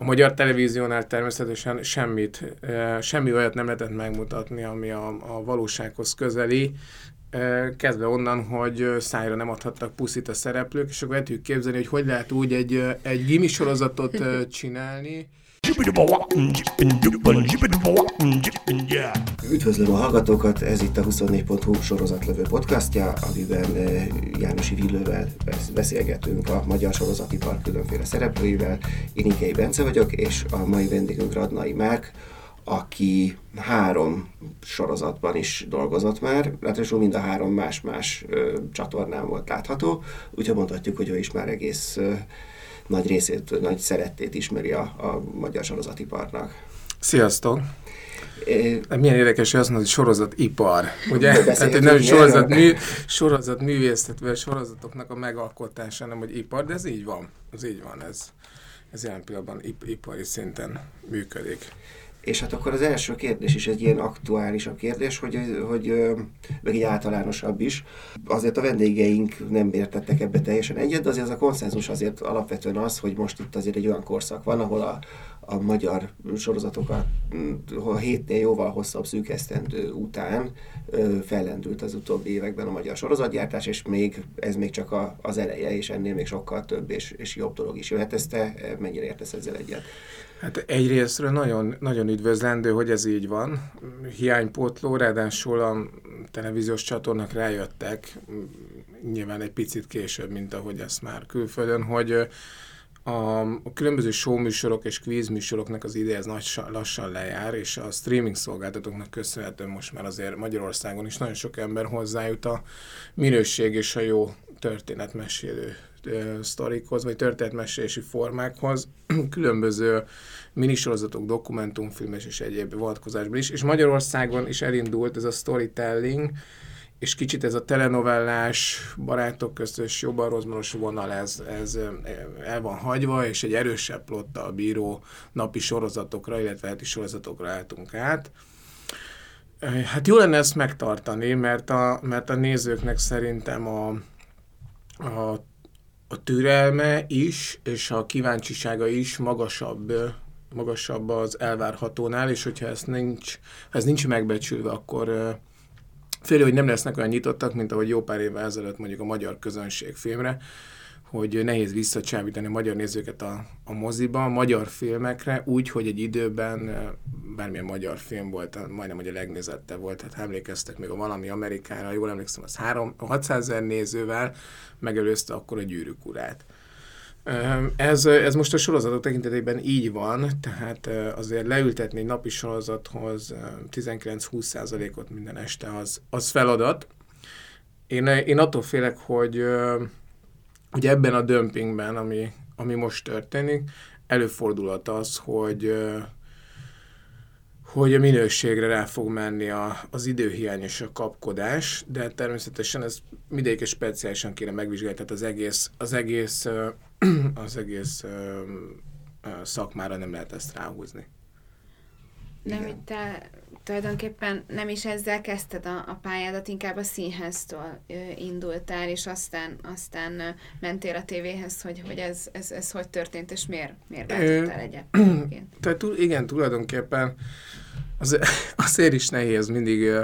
A magyar televíziónál természetesen semmit, semmi olyat nem lehetett megmutatni, ami a, a valósághoz közeli, kezdve onnan, hogy szájra nem adhattak puszit a szereplők, és akkor el képzelni, hogy hogy lehet úgy egy, egy gimi sorozatot csinálni, Üdvözlöm a hallgatókat, ez itt a 24.hu sorozatlövő podcastja, amiben Jánosi Villővel beszélgetünk a magyar sorozatipar különféle szereplőivel. Én Inkei Bence vagyok, és a mai vendégünk Radnai Márk, aki három sorozatban is dolgozott már, ráadásul mind a három más-más csatornán volt látható, úgyhogy mondhatjuk, hogy ő is már egész ö, nagy részét, nagy szerettét ismeri a, a magyar sorozatiparnak. Sziasztok! Milyen érdekes, hogy azt mondod, hogy sorozatipar, ugye? Tehát nem sorozat, mű, sorozat művészet, vagy sorozatoknak a megalkotása, nem hogy ipar, de ez így van. Ez így van, ez, ez jelen pillanatban ip, ipari szinten működik. És hát akkor az első kérdés is egy ilyen aktuálisabb kérdés, hogy, hogy meg egy általánosabb is. Azért a vendégeink nem értettek ebbe teljesen egyet, de azért az a konszenzus azért alapvetően az, hogy most itt azért egy olyan korszak van, ahol a, a magyar sorozatokat a hétnél jóval hosszabb szűkesztendő után fellendült az utóbbi években a magyar sorozatgyártás, és még ez még csak a, az eleje, és ennél még sokkal több és, és jobb dolog is jöhet. Ezt te mennyire értesz ezzel egyet? Hát egyrésztről nagyon, nagyon üdvözlendő, hogy ez így van. Hiánypótló, ráadásul a televíziós csatornák rájöttek, nyilván egy picit később, mint ahogy ezt már külföldön, hogy a, a különböző showműsorok és kvízműsoroknak az ideje ez nagy, lassan lejár, és a streaming szolgáltatóknak köszönhetően most már azért Magyarországon is nagyon sok ember hozzájut a minőség és a jó történetmesélő sztorikhoz, vagy történetmesélési formákhoz, különböző minisorozatok, dokumentumfilmes és egyéb vonatkozásban is, és Magyarországon is elindult ez a storytelling, és kicsit ez a telenovellás, barátok közös jobban vonal, ez, ez el van hagyva, és egy erősebb plottal bíró napi sorozatokra, illetve heti sorozatokra álltunk át. Hát jó lenne ezt megtartani, mert a, mert a nézőknek szerintem a, a a türelme is, és a kíváncsisága is magasabb, magasabb az elvárhatónál, és hogyha ez nincs, ez nincs megbecsülve, akkor félő, hogy nem lesznek olyan nyitottak, mint ahogy jó pár évvel ezelőtt mondjuk a magyar közönség filmre, hogy nehéz visszacsábítani a magyar nézőket a, a moziba, a magyar filmekre, úgy, hogy egy időben bármilyen magyar film volt, majdnem, hogy a legnézettebb volt, tehát emlékeztek még a Valami Amerikára, jól emlékszem, az 3, 600 ezer nézővel megelőzte akkor a gyűrűk urát. Ez, ez most a sorozatok tekintetében így van, tehát azért leültetni egy napi sorozathoz 19-20%-ot minden este az, az feladat. Én, én attól félek, hogy hogy ebben a dömpingben, ami, ami most történik, előfordulhat az, hogy hogy a minőségre rá fog menni a, az időhiány és a kapkodás, de természetesen ez mindegyik speciálisan kéne megvizsgálni, tehát az egész, az egész, az egész szakmára nem lehet ezt ráhúzni. Nem, hogy te tulajdonképpen nem is ezzel kezdted a, a pályádat, inkább a színháztól ö, indultál, és aztán, aztán ö, mentél a tévéhez, hogy, hogy ez, ez, ez hogy történt, és miért, miért váltottál egyet? Tehát igen, tulajdonképpen az, azért is nehéz mindig ö,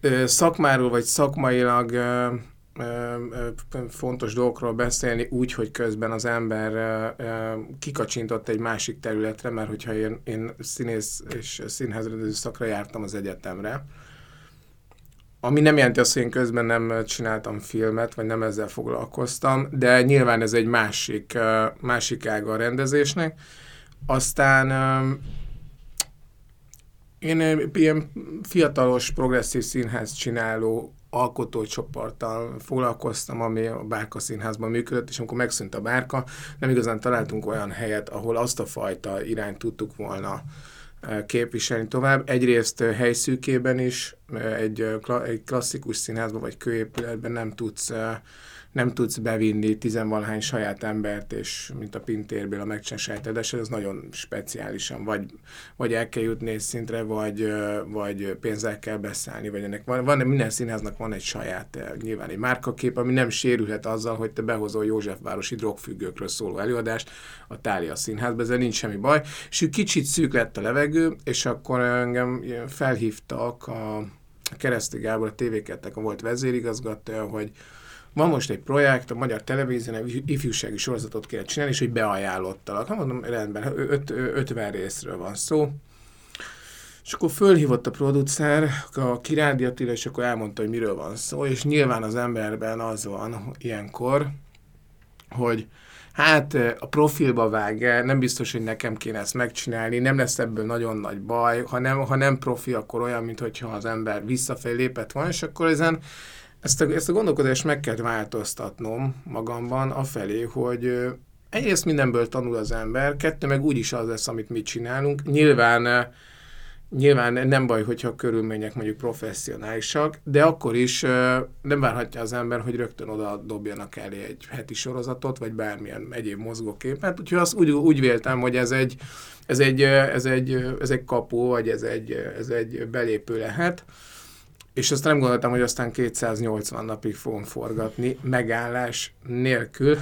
ö, szakmáról, vagy szakmailag ö, fontos dolgokról beszélni úgy, hogy közben az ember kikacsintott egy másik területre, mert hogyha én, én színész és színházrendező szakra jártam az egyetemre, ami nem jelenti azt, hogy én közben nem csináltam filmet, vagy nem ezzel foglalkoztam, de nyilván ez egy másik, másik ága a rendezésnek. Aztán én ilyen fiatalos, progresszív színház csináló alkotócsoporttal foglalkoztam, ami a Bárka Színházban működött, és amikor megszűnt a Bárka, nem igazán találtunk olyan helyet, ahol azt a fajta irányt tudtuk volna e, képviselni tovább. Egyrészt e, helyszűkében is, e, egy, klasszikus színházban vagy kőépületben nem tudsz nem tudsz bevinni tizenvalhány saját embert, és mint a pintérből a megcsinálni ez nagyon speciálisan, vagy, vagy el kell jutni egy szintre, vagy, vagy pénzzel kell beszállni, vagy ennek van, van, minden színháznak van egy saját, nyilván egy márkakép, ami nem sérülhet azzal, hogy te behozol Józsefvárosi drogfüggőkről szóló előadást a Tália színházba, ezzel nincs semmi baj. És kicsit szűk lett a levegő, és akkor engem felhívtak a Kereszti Gábor, a tv a volt vezérigazgatója, hogy van most egy projekt, a Magyar Televízión egy ifjúsági sorozatot kell csinálni, és hogy beajánlottalak. Hát mondom, rendben, öt, 50 részről van szó. És akkor fölhívott a producer, a Kirádi Attila, és akkor elmondta, hogy miről van szó, és nyilván az emberben az van ilyenkor, hogy hát a profilba vág nem biztos, hogy nekem kéne ezt megcsinálni, nem lesz ebből nagyon nagy baj, ha nem, ha nem profi, akkor olyan, mintha az ember visszafelé lépett van, és akkor ezen ezt a, ezt a gondolkodást meg kell változtatnom magamban afelé, hogy egyrészt mindenből tanul az ember, kettő meg úgyis az lesz, amit mi csinálunk. Nyilván Nyilván nem baj, hogyha a körülmények mondjuk professzionálisak, de akkor is nem várhatja az ember, hogy rögtön oda dobjanak elé egy heti sorozatot, vagy bármilyen egyéb mozgóképet. Úgyhogy azt úgy, úgy véltem, hogy ez egy, ez egy, ez egy, ez egy kapu, vagy ez egy, ez egy belépő lehet. És azt nem gondoltam, hogy aztán 280 napig fogom forgatni, megállás nélkül.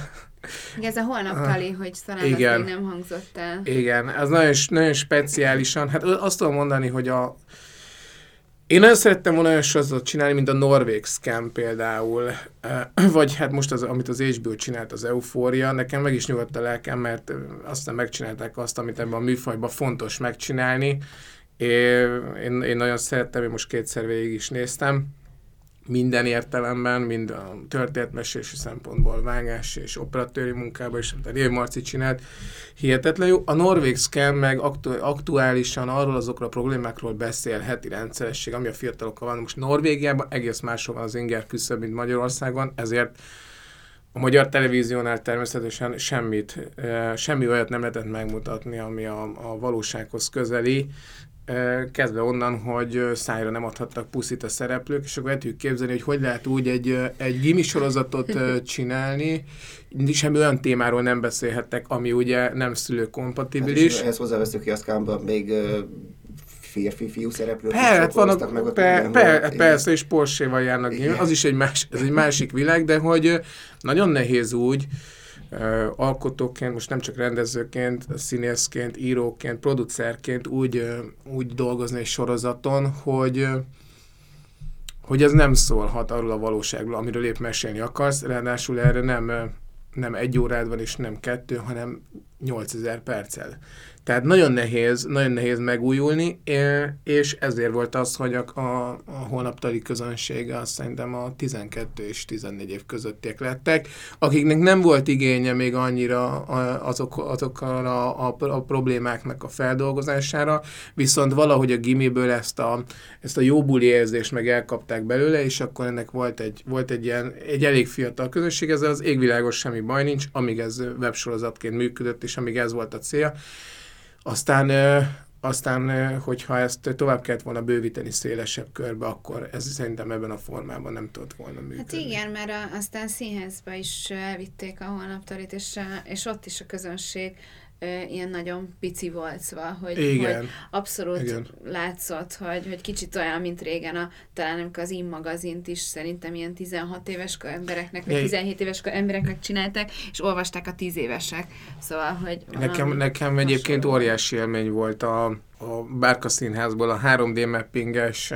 Igen, ez a holnaptali, uh, hogy talán igen, még nem hangzott el. Igen, ez nagyon, nagyon speciálisan. Hát azt tudom mondani, hogy a én nagyon szerettem volna olyan sorozatot csinálni, mint a Norvég Scam például, vagy hát most az, amit az HBO csinált, az Eufória, nekem meg is nyugodt a lelkem, mert aztán megcsinálták azt, amit ebben a műfajban fontos megcsinálni. Én, én nagyon szerettem, én most kétszer végig is néztem, minden értelemben, mind a történetmesési szempontból vágás és operatőri munkában is, amit a Rév Marci csinált, hihetetlen jó. A Norvég Scam meg aktu- aktuálisan arról azokról a problémákról beszél heti rendszeresség, ami a fiatalokkal van. Most Norvégiában egész máshol van az inger küszöb, mint Magyarországon, ezért a magyar televíziónál természetesen semmit, semmi olyat nem lehetett megmutatni, ami a, a valósághoz közeli, kezdve onnan, hogy szájra nem adhattak puszit a szereplők, és akkor el tudjuk képzelni, hogy hogy lehet úgy egy, egy gimi sorozatot csinálni, semmi olyan témáról nem beszélhettek, ami ugye nem szülőkompatibilis. Hát ehhez hozzáveszünk ki azt még férfi-fiú szereplők per, hát vannak, meg ott per, per, persze, és Porsche-val járnak, Igen. az is egy, más, ez egy másik világ, de hogy nagyon nehéz úgy, alkotóként, most nem csak rendezőként, színészként, íróként, producerként úgy, úgy dolgozni egy sorozaton, hogy hogy ez nem szólhat arról a valóságról, amiről épp mesélni akarsz, ráadásul erre nem, nem egy órád van, és nem kettő, hanem 8000 perccel. Tehát nagyon nehéz, nagyon nehéz megújulni, és ezért volt az, hogy a, a, a holnaptali közönsége azt szerintem a 12 és 14 év közöttiek lettek, akiknek nem volt igénye még annyira azok, azokkal a, a, a problémáknak a feldolgozására, viszont valahogy a gimiből ezt a, ezt a jó buli érzést meg elkapták belőle, és akkor ennek volt egy, volt egy ilyen, egy elég fiatal közösség, ezzel az égvilágos semmi baj nincs, amíg ez websorozatként működött, és amíg ez volt a célja. Aztán, aztán, hogyha ezt tovább kellett volna bővíteni szélesebb körbe, akkor ez szerintem ebben a formában nem tudott volna működni. Hát igen, mert aztán színházba is elvitték a holnaptalit, és, és ott is a közönség ilyen nagyon pici volt, szóval, hogy, Igen. hogy abszolút Igen. látszott, hogy, hogy kicsit olyan, mint régen, a, talán amikor az In magazint is szerintem ilyen 16 éves embereknek, vagy 17 éves embereknek csinálták, és olvasták a 10 évesek. Szóval, hogy... Nekem, nekem egyébként óriási élmény volt a, a Bárka színházból, a 3D mappinges,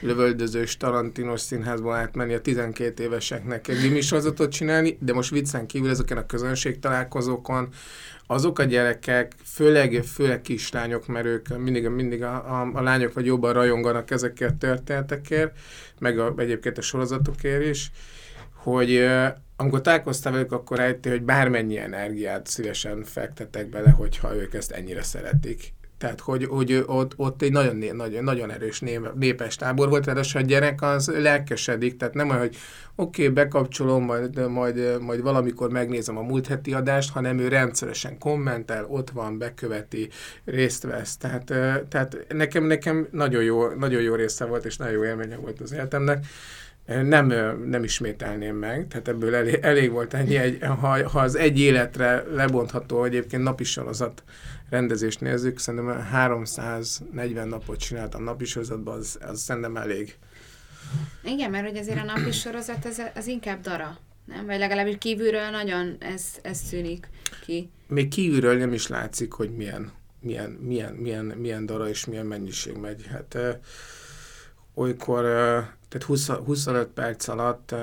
lövöldözős Tarantinos színházból átmenni a 12 éveseknek egy gimisorozatot csinálni, de most viccen kívül ezeken a közönség találkozókon azok a gyerekek, főleg, főleg kislányok, mert ők mindig, mindig a, a, a lányok vagy jobban rajonganak ezekért a történetekért, meg a, egyébként a sorozatokért is, hogy amikor találkoztál velük, akkor rájöttél, hogy bármennyi energiát szívesen fektetek bele, hogyha ők ezt ennyire szeretik. Tehát, hogy, hogy ott, ott egy nagyon, nagyon, nagyon erős népes tábor volt, tehát a gyerek az lelkesedik, tehát nem olyan, hogy oké, okay, bekapcsolom, majd, majd, majd valamikor megnézem a múlt heti adást, hanem ő rendszeresen kommentel, ott van, beköveti, részt vesz. Tehát, tehát nekem, nekem nagyon, jó, nagyon jó része volt, és nagyon jó élménye volt az életemnek. Nem, nem ismételném meg, tehát ebből elég, elég volt ennyi, egy, ha, ha az egy életre lebontható, egyébként napi sorozat rendezést nézzük, szerintem 340 napot csináltam napi sorozatban, az, az szerintem elég. Igen, mert hogy azért a napi sorozat az, az inkább dara, nem? Vagy legalábbis kívülről nagyon ez, ez szűnik ki. Még kívülről nem is látszik, hogy milyen, milyen, milyen, milyen, milyen dara és milyen mennyiség megy. Hát olykor, tehát 20, 25 perc alatt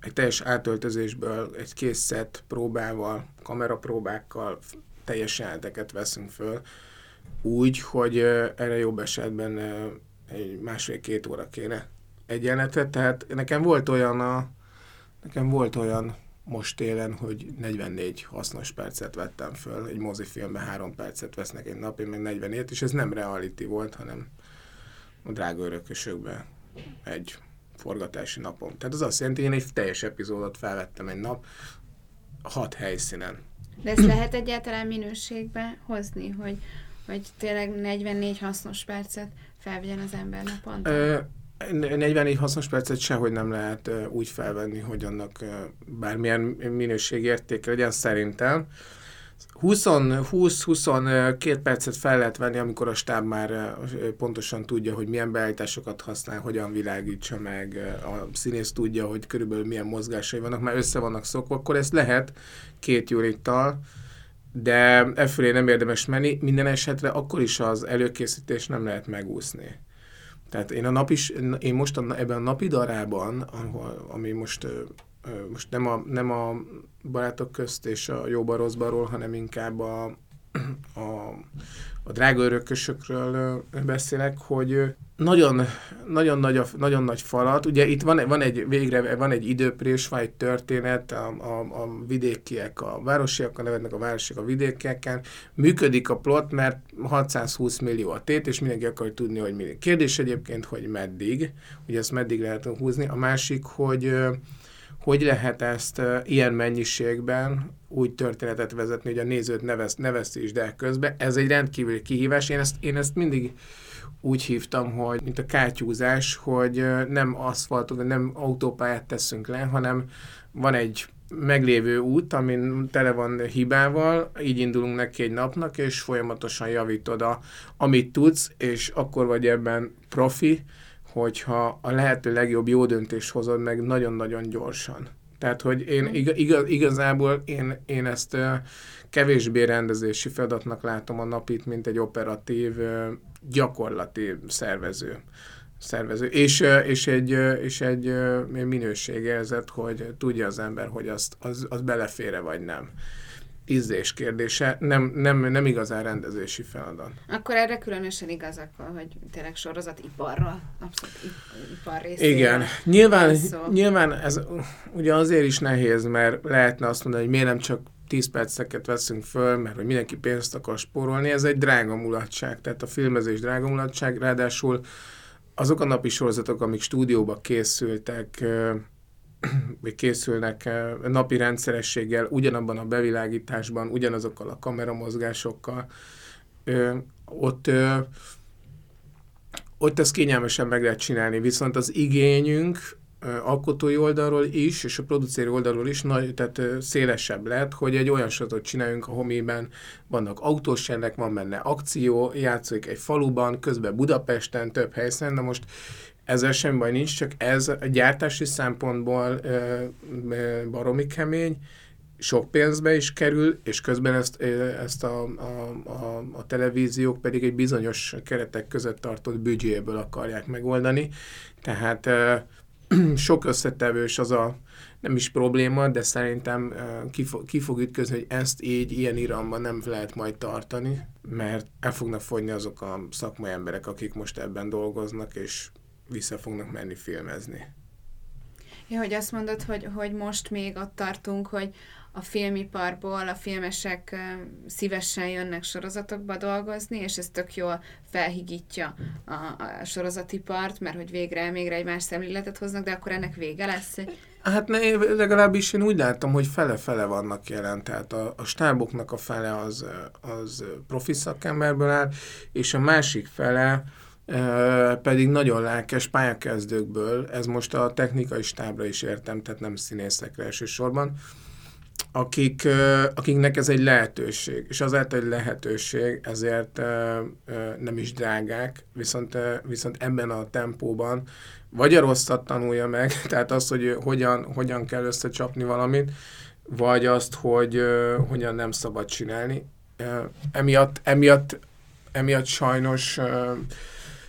egy teljes átöltözésből, egy kész szett próbával, kamerapróbákkal teljes jeleneteket veszünk föl, úgy, hogy erre jobb esetben egy másfél-két óra kéne egy jelenetet, tehát nekem volt olyan a, nekem volt olyan most télen, hogy 44 hasznos percet vettem föl, egy mozifilmben három percet vesznek egy nap, én meg 47, és ez nem reality volt, hanem a drága örökösökben egy forgatási napom. Tehát az azt jelenti, hogy én egy teljes epizódot felvettem egy nap, hat helyszínen. De ezt lehet egyáltalán minőségbe hozni, hogy, hogy tényleg 44 hasznos percet felvegyen az ember naponta? 44 hasznos percet sehogy nem lehet úgy felvenni, hogy annak bármilyen minőségérték legyen szerintem. 20-22 percet fel lehet venni, amikor a stáb már pontosan tudja, hogy milyen beállításokat használ, hogyan világítsa meg, a színész tudja, hogy körülbelül milyen mozgásai vannak, már össze vannak szokva, akkor ezt lehet két unittal, de e fölé nem érdemes menni, minden esetre akkor is az előkészítés nem lehet megúszni. Tehát én, a nap is, én most a, ebben a napi darában, ahol, ami most, most nem, a, nem a barátok közt és a jóba rosszbarról, hanem inkább a, a, a drága örökösökről beszélek, hogy nagyon, nagyon, nagy, a, nagyon nagy falat, ugye itt van, van egy, végre van egy időprés, van egy történet, a, a, a vidékiek, a városiak, a nevetnek a városiak a vidékeken, működik a plot, mert 620 millió a tét, és mindenki akar tudni, hogy mi. Kérdés egyébként, hogy meddig, ugye ezt meddig lehet húzni. A másik, hogy hogy lehet ezt ilyen mennyiségben úgy történetet vezetni, hogy a nézőt nevez, neveztés el közben. Ez egy rendkívüli kihívás. Én ezt, én ezt mindig úgy hívtam, hogy mint a kátyúzás, hogy nem aszfaltot, nem autópályát teszünk le, hanem van egy meglévő út, amin tele van hibával, így indulunk neki egy napnak, és folyamatosan javítod, a, amit tudsz, és akkor vagy ebben profi, hogyha a lehető legjobb jó döntést hozod meg nagyon-nagyon gyorsan. Tehát, hogy én igaz, igazából én, én ezt kevésbé rendezési feladatnak látom a napit, mint egy operatív, gyakorlati szervező szervező. És, és, egy, és egy minőségérzet, hogy tudja az ember, hogy azt, az, az belefére vagy nem ízlés kérdése, nem, nem, nem igazán rendezési feladat. Akkor erre különösen igaz, akkor, hogy tényleg sorozatiparra, abszolút ipar részére. Igen, nyilván, nyilván ez ugye azért is nehéz, mert lehetne azt mondani, hogy miért nem csak 10 perceket veszünk föl, mert hogy mindenki pénzt akar spórolni, ez egy drága mulatság, tehát a filmezés drága mulatság, ráadásul azok a napi sorozatok, amik stúdióba készültek, vagy készülnek napi rendszerességgel, ugyanabban a bevilágításban, ugyanazokkal a kameramozgásokkal, ott, ott ezt kényelmesen meg lehet csinálni, viszont az igényünk alkotói oldalról is, és a producéri oldalról is nagy, tehát szélesebb lett, hogy egy olyan sorozatot csináljunk, amiben vannak autós van benne akció, játszik egy faluban, közben Budapesten, több helyszínen, de most ezzel sem baj nincs, csak ez a gyártási szempontból baromi kemény, sok pénzbe is kerül, és közben ezt, ezt a, a, a, a televíziók pedig egy bizonyos keretek között tartott büdzséből akarják megoldani. Tehát sok összetevős az a nem is probléma, de szerintem ki fog, ki fog ütközni, hogy ezt így, ilyen iramban nem lehet majd tartani, mert el fognak fogyni azok a szakmai emberek, akik most ebben dolgoznak, és vissza fognak menni filmezni. Ja, hogy azt mondod, hogy, hogy most még ott tartunk, hogy a filmiparból a filmesek szívesen jönnek sorozatokba dolgozni, és ez tök jól felhigítja a, a sorozatipart, mert hogy végre még egy más szemléletet hoznak, de akkor ennek vége lesz? Hát ne, legalábbis én úgy láttam, hogy fele-fele vannak jelen, tehát a, a stáboknak a fele az, az profi szakemberből áll, és a másik fele pedig nagyon lelkes pályakezdőkből, ez most a technikai stábra is értem, tehát nem színészekre elsősorban, akik, akiknek ez egy lehetőség, és azért egy lehetőség, ezért nem is drágák, viszont, viszont ebben a tempóban vagy a rosszat tanulja meg, tehát azt, hogy hogyan, hogyan kell összecsapni valamit, vagy azt, hogy hogyan nem szabad csinálni. Emiatt, emiatt, emiatt sajnos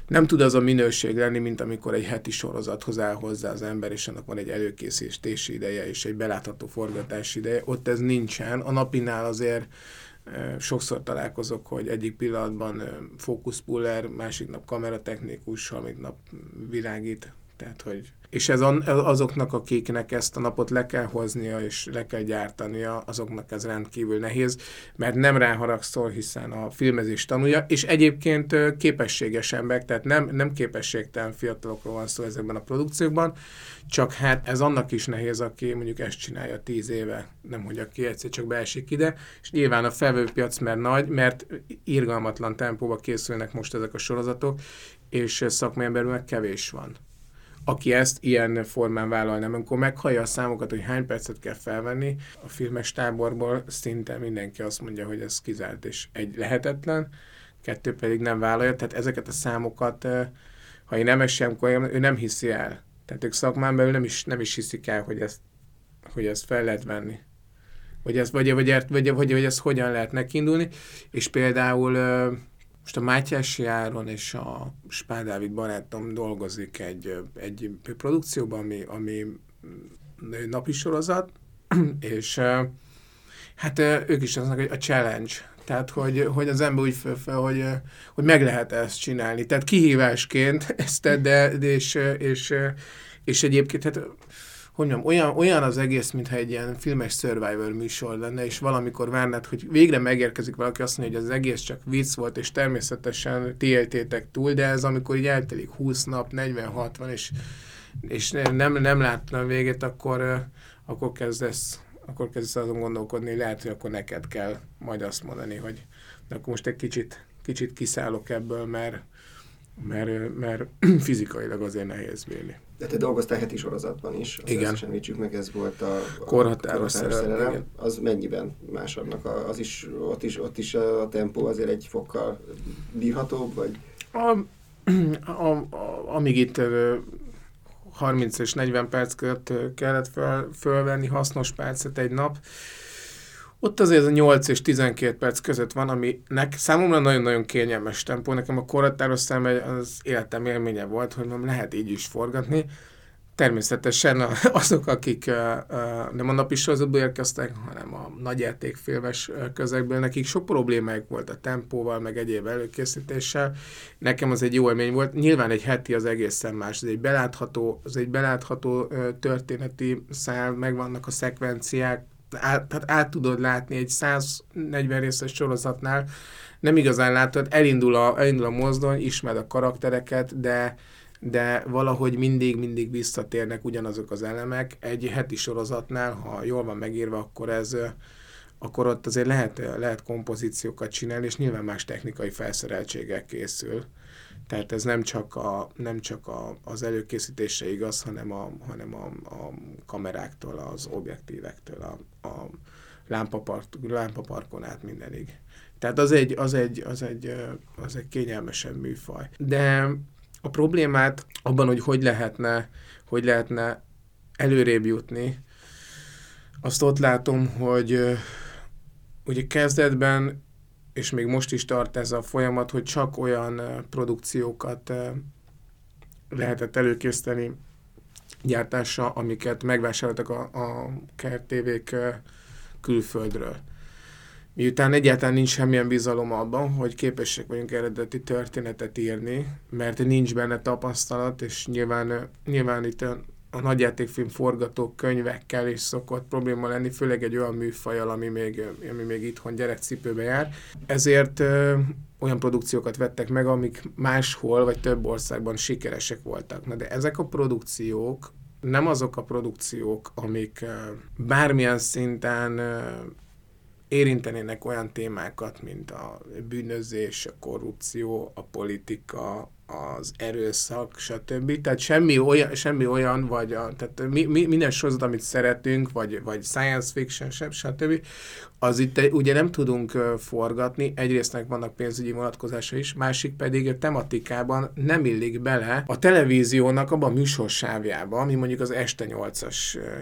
nem tud az a minőség lenni, mint amikor egy heti sorozathoz áll hozzá az ember, és annak van egy előkészítési ideje, és egy belátható forgatási ideje. Ott ez nincsen. A napinál azért sokszor találkozok, hogy egyik pillanatban fókuszpuller, másik nap kameratechnikus, harmadik nap világít. Tehát, hogy és ez azoknak, akiknek ezt a napot le kell hoznia és le kell gyártania, azoknak ez rendkívül nehéz, mert nem ráharagszol, hiszen a filmezés tanulja, és egyébként képességes emberek, tehát nem, nem képességtelen fiatalokról van szó ezekben a produkciókban, csak hát ez annak is nehéz, aki mondjuk ezt csinálja tíz éve, nem hogy aki egyszer csak beesik ide, és nyilván a felvőpiac mert nagy, mert irgalmatlan tempóba készülnek most ezek a sorozatok, és szakmai emberül meg kevés van aki ezt ilyen formán vállalna. Amikor meghallja a számokat, hogy hány percet kell felvenni, a filmes táborból szinte mindenki azt mondja, hogy ez kizárt és egy lehetetlen, kettő pedig nem vállalja. Tehát ezeket a számokat, ha én nem esem, akkor ő nem hiszi el. Tehát ők szakmán belül nem is, nem is hiszik el, hogy ezt, hogy ezt fel lehet venni. Vagy, ez, vagy, vagy, vagy, vagy, vagy, vagy ez hogyan lehet nekindulni. És például most a Mátyási Áron és a Spár Dávid barátom dolgozik egy, egy produkcióban, ami, ami napi sorozat, és hát ők is aznak, a challenge, tehát, hogy, hogy az ember úgy fel, fel hogy, hogy meg lehet ezt csinálni. Tehát kihívásként ezt de, de és, és, és egyébként hát hogy mondjam, olyan, olyan az egész, mintha egy ilyen filmes Survivor műsor lenne, és valamikor várnád, hogy végre megérkezik valaki, azt mondja, hogy az egész csak vicc volt, és természetesen ti éltétek túl, de ez amikor így eltelik 20 nap, 40-60, és, és nem, nem láttam végét, akkor, akkor kezdesz akkor kezdesz azon gondolkodni, hogy lehet, hogy akkor neked kell majd azt mondani, hogy de akkor most egy kicsit, kicsit kiszállok ebből, mert, mert, mert fizikailag azért nehéz bírni. De te dolgoztál heti sorozatban is, azt igen. említsük meg, ez volt a, a korhatáros szerelem. szerelem. Az mennyiben más annak? A, az is, ott, is, ott is a tempó azért egy fokkal bírhatóbb, vagy? A, a, a, amíg itt 30 és 40 perc között kellett föl, fölvenni hasznos percet egy nap, ott azért a 8 és 12 perc között van, ami nek, számomra nagyon-nagyon kényelmes tempó. Nekem a korhatáros szám az életem élménye volt, hogy nem lehet így is forgatni. Természetesen azok, akik nem a napi sorozatból érkeztek, hanem a nagyjátékfilmes közegből, nekik sok problémájuk volt a tempóval, meg egyéb előkészítéssel. Nekem az egy jó élmény volt. Nyilván egy heti az egészen más. Ez egy belátható, az egy belátható történeti szál, megvannak a szekvenciák, át, tehát át tudod látni egy 140 részes sorozatnál, nem igazán látod, elindul a, elindul a mozdony, ismered a karaktereket, de, de valahogy mindig-mindig visszatérnek ugyanazok az elemek. Egy heti sorozatnál, ha jól van megírva, akkor ez akkor ott azért lehet, lehet kompozíciókat csinálni, és nyilván más technikai felszereltségek készül. Tehát ez nem csak, a, nem csak a, az előkészítése igaz, hanem a, hanem a, a kameráktól, az objektívektől, a, a lámpapark, lámpaparkon át mindenig. Tehát az egy, az egy, az egy, az egy kényelmesebb műfaj. De a problémát abban, hogy hogy lehetne, hogy lehetne előrébb jutni, azt ott látom, hogy ugye kezdetben és még most is tart ez a folyamat, hogy csak olyan produkciókat lehetett előkészíteni gyártásra, amiket megvásároltak a, a kertévék külföldről. Miután egyáltalán nincs semmilyen bizalom abban, hogy képesek vagyunk eredeti történetet írni, mert nincs benne tapasztalat, és nyilván, nyilván itt a nagyjátékfilm forgatókönyvekkel is szokott probléma lenni, főleg egy olyan műfajal, ami még, ami még itthon gyerekcipőbe jár. Ezért ö, olyan produkciókat vettek meg, amik máshol vagy több országban sikeresek voltak. Na de ezek a produkciók nem azok a produkciók, amik ö, bármilyen szinten ö, érintenének olyan témákat, mint a bűnözés, a korrupció, a politika, az erőszak, stb. Tehát semmi olyan, semmi olyan vagy a, tehát mi, mi, minden sorozat, amit szeretünk, vagy, vagy science fiction, stb., az itt ugye nem tudunk forgatni, egyrésztnek vannak pénzügyi vonatkozása is, másik pedig a tematikában nem illik bele a televíziónak abban a műsorsávjába, ami mondjuk az este 8-as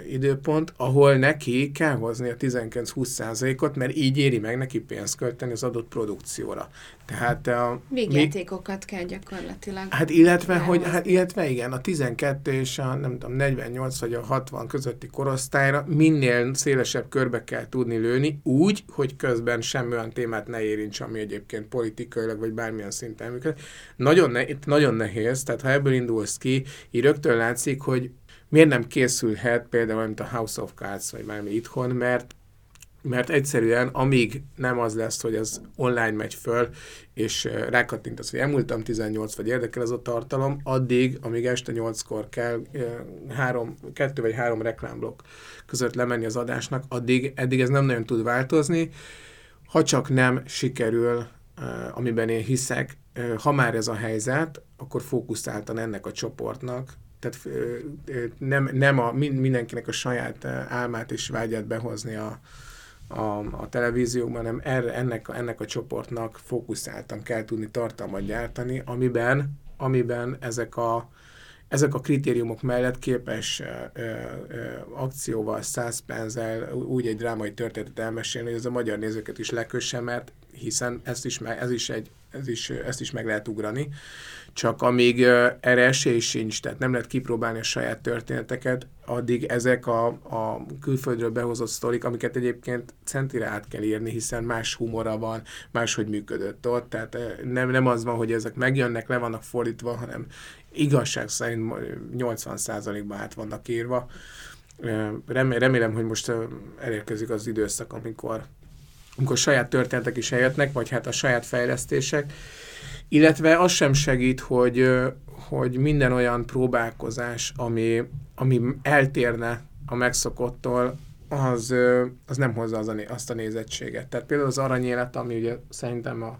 időpont, ahol neki kell hozni a 19-20 ot mert így éri meg neki pénzt költeni az adott produkcióra. Tehát a... Végjátékokat mi, kell gyakorlatilag. Hát illetve, hogy, hát illetve igen, a 12 és a nem tudom, 48 vagy a 60 közötti korosztályra minél szélesebb körbe kell tudni lőni, úgy, hogy közben semmi olyan témát ne érints, ami egyébként politikailag vagy bármilyen szinten működik. Nagyon, ne, nagyon nehéz, tehát ha ebből indulsz ki, így rögtön látszik, hogy miért nem készülhet például, mint a House of Cards, vagy bármi itthon, mert mert egyszerűen amíg nem az lesz, hogy az online megy föl, és rákattintasz, hogy elmúltam 18, vagy érdekel ez a tartalom, addig, amíg este 8-kor kell három, kettő vagy három reklámblokk között lemenni az adásnak, addig, eddig ez nem nagyon tud változni, ha csak nem sikerül, amiben én hiszek, ha már ez a helyzet, akkor fókuszáltan ennek a csoportnak, tehát nem, nem a, mindenkinek a saját álmát és vágyát behozni a, a, a televízióban, hanem erre, ennek, ennek a csoportnak fókuszáltan kell tudni tartalmat gyártani, amiben, amiben ezek a, ezek a kritériumok mellett képes ö, ö, akcióval, suspense úgy egy drámai történetet elmesélni, hogy ez a magyar nézőket is lekösse, mert hiszen ezt is, ez is egy, ez is, ezt is meg lehet ugrani csak amíg erre esély sincs, tehát nem lehet kipróbálni a saját történeteket, addig ezek a, a külföldről behozott sztorik, amiket egyébként centire át kell írni, hiszen más humora van, máshogy működött ott, tehát nem, nem az van, hogy ezek megjönnek, le vannak fordítva, hanem igazság szerint 80%-ban át vannak írva. Remélem, hogy most elérkezik az időszak, amikor, amikor saját történetek is eljöttnek, vagy hát a saját fejlesztések, illetve az sem segít, hogy, hogy minden olyan próbálkozás, ami, ami eltérne a megszokottól, az, az nem hozza az a, azt a nézettséget. Tehát például az aranyélet, ami ugye szerintem a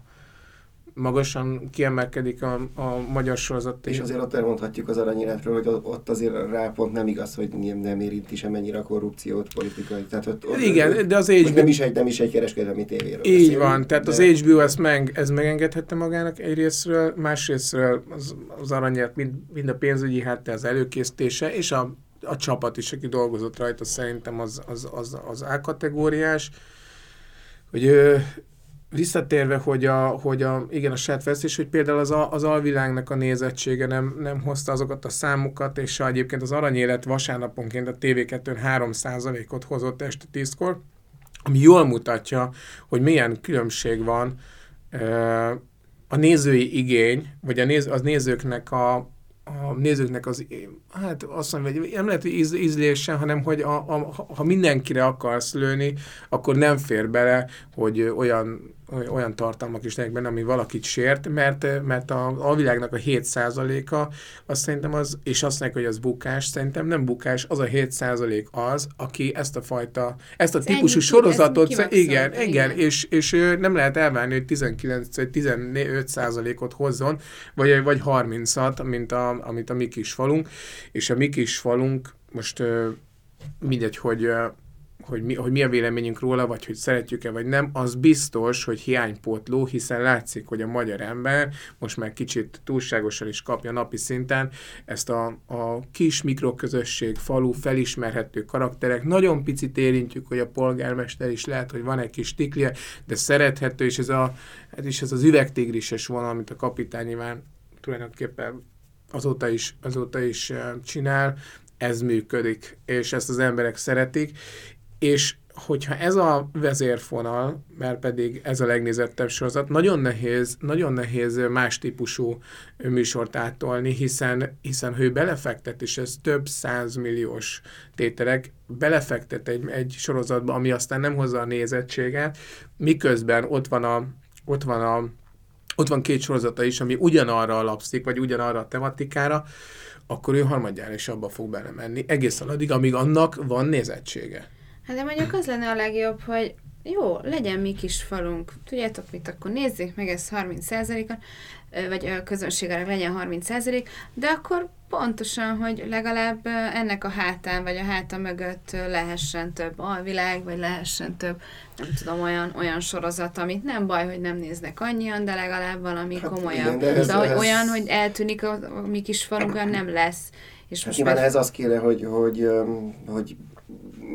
magasan kiemelkedik a, a magyar sorozat. És azért ott elmondhatjuk az aranyéletről, hogy ott azért rá pont nem igaz, hogy nem, nem érinti sem mennyire a korrupciót politikai. Tehát ott, ott, Igen, de az HBO... Nem is egy, nem is egy kereskedelmi tévéről. Így beszélünk, van, tehát de... az HBO ezt meg, ez megengedhette magának egyrésztről, másrésztről az, az aranyélet mind, mind a pénzügyi háttér, az előkészítése, és a, a csapat is, aki dolgozott rajta, szerintem az, az, az, az A-kategóriás, hogy visszatérve, hogy a, hogy a, igen, a saját vesztés, hogy például az, a, az alvilágnak a nézettsége nem, nem hozta azokat a számokat, és egyébként az aranyélet vasárnaponként a TV2-n 3%-ot hozott este 10-kor, ami jól mutatja, hogy milyen különbség van a nézői igény, vagy a néz, az nézőknek a, a nézőknek az, hát azt mondom, hogy nem lehet íz, ízlése, hanem hogy a, a, ha mindenkire akarsz lőni, akkor nem fér bele, hogy olyan olyan tartalmak is benne, ami valakit sért, mert, mert a, a világnak a 7%-a, azt szerintem az, és azt mondják, hogy az bukás, szerintem nem bukás, az a 7% az, aki ezt a fajta, ezt a típusú Ennyi, sorozatot, igen, igen, igen, és, és nem lehet elvárni, hogy 19 vagy 15%-ot hozzon, vagy, vagy 30-at, mint a, amit a mi kis falunk, és a mi kis falunk most mindegy, hogy hogy mi, hogy mi a véleményünk róla, vagy hogy szeretjük-e, vagy nem, az biztos, hogy hiánypótló, hiszen látszik, hogy a magyar ember most már kicsit túlságosan is kapja napi szinten ezt a, a kis mikroközösség, falu, felismerhető karakterek. Nagyon picit érintjük, hogy a polgármester is lehet, hogy van egy kis tiklie, de szerethető, és ez, a, ez is ez az üvegtigrises vonal, amit a kapitány nyilván tulajdonképpen azóta is, azóta is eh, csinál, ez működik, és ezt az emberek szeretik, és hogyha ez a vezérfonal, mert pedig ez a legnézettebb sorozat, nagyon nehéz, nagyon nehéz más típusú műsort átolni, hiszen, hiszen ő belefektet, és ez több százmilliós tételek, belefektet egy, egy sorozatba, ami aztán nem hozza a nézettséget, miközben ott van a, ott van a ott van két sorozata is, ami ugyanarra alapszik, vagy ugyanarra a tematikára, akkor ő harmadjára is abba fog belemenni, egészen addig, amíg annak van nézettsége. Hát de mondjuk az lenne a legjobb, hogy jó, legyen mi kis falunk, tudjátok mit, akkor nézzék meg ezt 30%-on, vagy a közönségre legyen 30%, de akkor pontosan, hogy legalább ennek a hátán, vagy a háta mögött lehessen több alvilág, vagy lehessen több, nem tudom, olyan, olyan sorozat, amit nem baj, hogy nem néznek annyian, de legalább valami hát komolyabb. Igen, de ez, szóval, ez... olyan, hogy eltűnik a, a mi kis falunk, olyan nem lesz. És hát most nyilván ez az kéne, hogy, hogy, hogy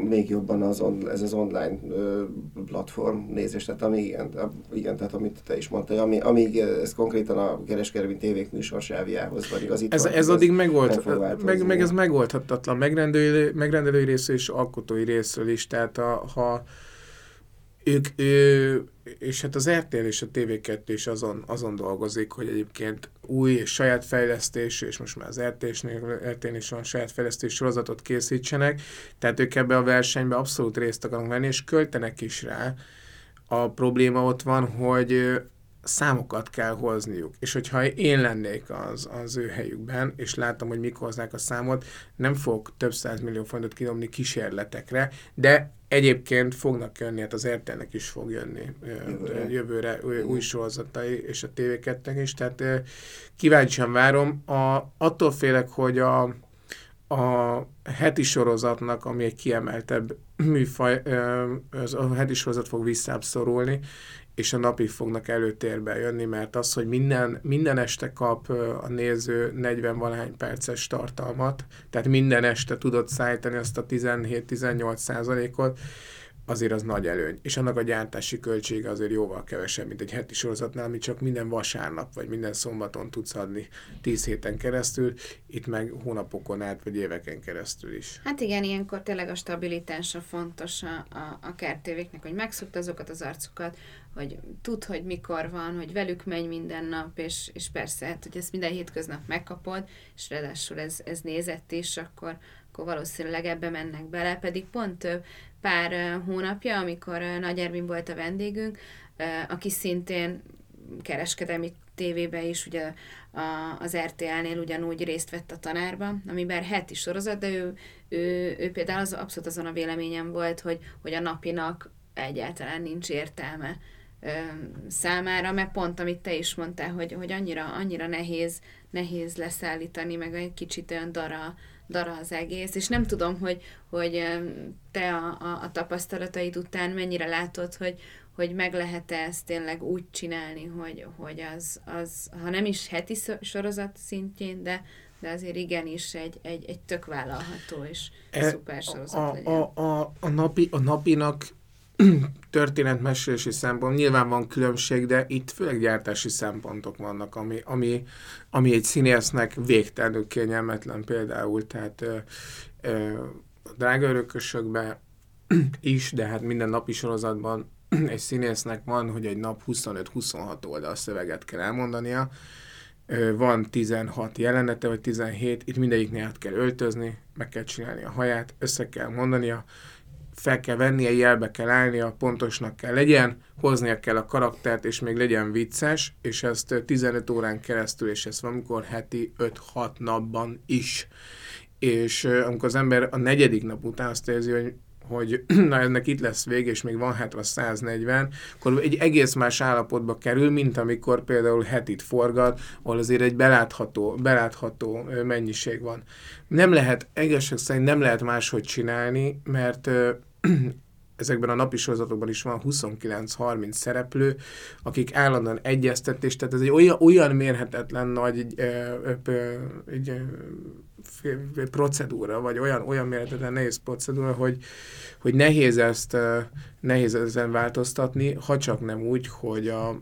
még jobban az on, ez az online ö, platform nézés, tehát ami, igen, igen, tehát amit te is mondtál, ami, amíg ez konkrétan a kereskedelmi tévék műsorsávjához van igazítva. Ez, ez addig megold, meg, meg ez megoldhatatlan megrendelői, megrendelői részről és alkotói részről is, tehát a, ha ők, ő, és hát az RTL és a TV2 is azon, azon dolgozik, hogy egyébként új és saját fejlesztés, és most már az RTL is van saját fejlesztés sorozatot készítsenek, tehát ők ebbe a versenybe abszolút részt akarnak venni, és költenek is rá. A probléma ott van, hogy számokat kell hozniuk. És hogyha én lennék az, az ő helyükben, és látom, hogy mik hoznák a számot, nem fog több millió fontot kidobni kísérletekre, de egyébként fognak jönni, hát az rtl is fog jönni jövőre, jövőre új, sorozatai, és a TV2 is, tehát kíváncsian várom. A, attól félek, hogy a, a heti sorozatnak, ami egy kiemeltebb műfaj, az a heti sorozat fog visszább szorulni, és a napig fognak előtérbe jönni, mert az, hogy minden, minden este kap a néző 40 valahány perces tartalmat, tehát minden este tudod szállítani azt a 17-18 százalékot, azért az nagy előny. És annak a gyártási költsége azért jóval kevesebb, mint egy heti sorozatnál, ami csak minden vasárnap vagy minden szombaton tudsz adni 10 héten keresztül, itt meg hónapokon át vagy éveken keresztül is. Hát igen, ilyenkor tényleg a stabilitása fontos a, a, a kertévéknek, hogy megszokta azokat az arcukat, hogy tud, hogy mikor van, hogy velük megy minden nap, és, és persze, hát, hogy ezt minden hétköznap megkapod, és ráadásul ez, ez nézett is, akkor, akkor valószínűleg ebbe mennek bele, pedig pont pár hónapja, amikor Nagy Ervin volt a vendégünk, aki szintén kereskedelmi tévébe is, ugye a, az RTL-nél ugyanúgy részt vett a tanárban, ami bár heti sorozat, de ő, ő, ő például az, abszolút azon a véleményem volt, hogy, hogy a napinak egyáltalán nincs értelme számára, mert pont amit te is mondtál, hogy, hogy annyira, annyira nehéz, nehéz leszállítani, meg egy kicsit olyan dara, dara az egész, és nem tudom, hogy, hogy te a, a, a tapasztalataid után mennyire látod, hogy, hogy meg lehet-e ezt tényleg úgy csinálni, hogy, hogy az, az, ha nem is heti sorozat szintjén, de, de azért igenis egy, egy, egy tök vállalható és e, szuper sorozat a, legyen. A, a, a, napi, a napinak történetmesélési szempont, nyilván van különbség, de itt főleg gyártási szempontok vannak, ami, ami, ami egy színésznek végtelenül kényelmetlen például, tehát ö, ö, a drága örökösökben is, de hát minden napi sorozatban egy színésznek van, hogy egy nap 25-26 oldal szöveget kell elmondania, van 16 jelenete, vagy 17, itt mindegyiknél át kell öltözni, meg kell csinálni a haját, össze kell mondania, fel kell vennie, jelbe kell állnia, pontosnak kell legyen, hoznia kell a karaktert, és még legyen vicces, és ezt 15 órán keresztül, és ez valamikor heti 5-6 napban is. És amikor az ember a negyedik nap után azt érzi, hogy hogy na ennek itt lesz vég, és még van hátra 140, akkor egy egész más állapotba kerül, mint amikor például hetit forgat, ahol azért egy belátható, belátható mennyiség van. Nem lehet, egészség szerint nem lehet máshogy csinálni, mert ezekben a napi sorozatokban is van 29-30 szereplő, akik állandóan egyeztetés, tehát ez egy olyan, olyan mérhetetlen nagy egy, egy, egy, egy procedúra, vagy olyan, olyan mérhetetlen nehéz procedúra, hogy, hogy nehéz ezt nehéz ezen változtatni, ha csak nem úgy, hogy a,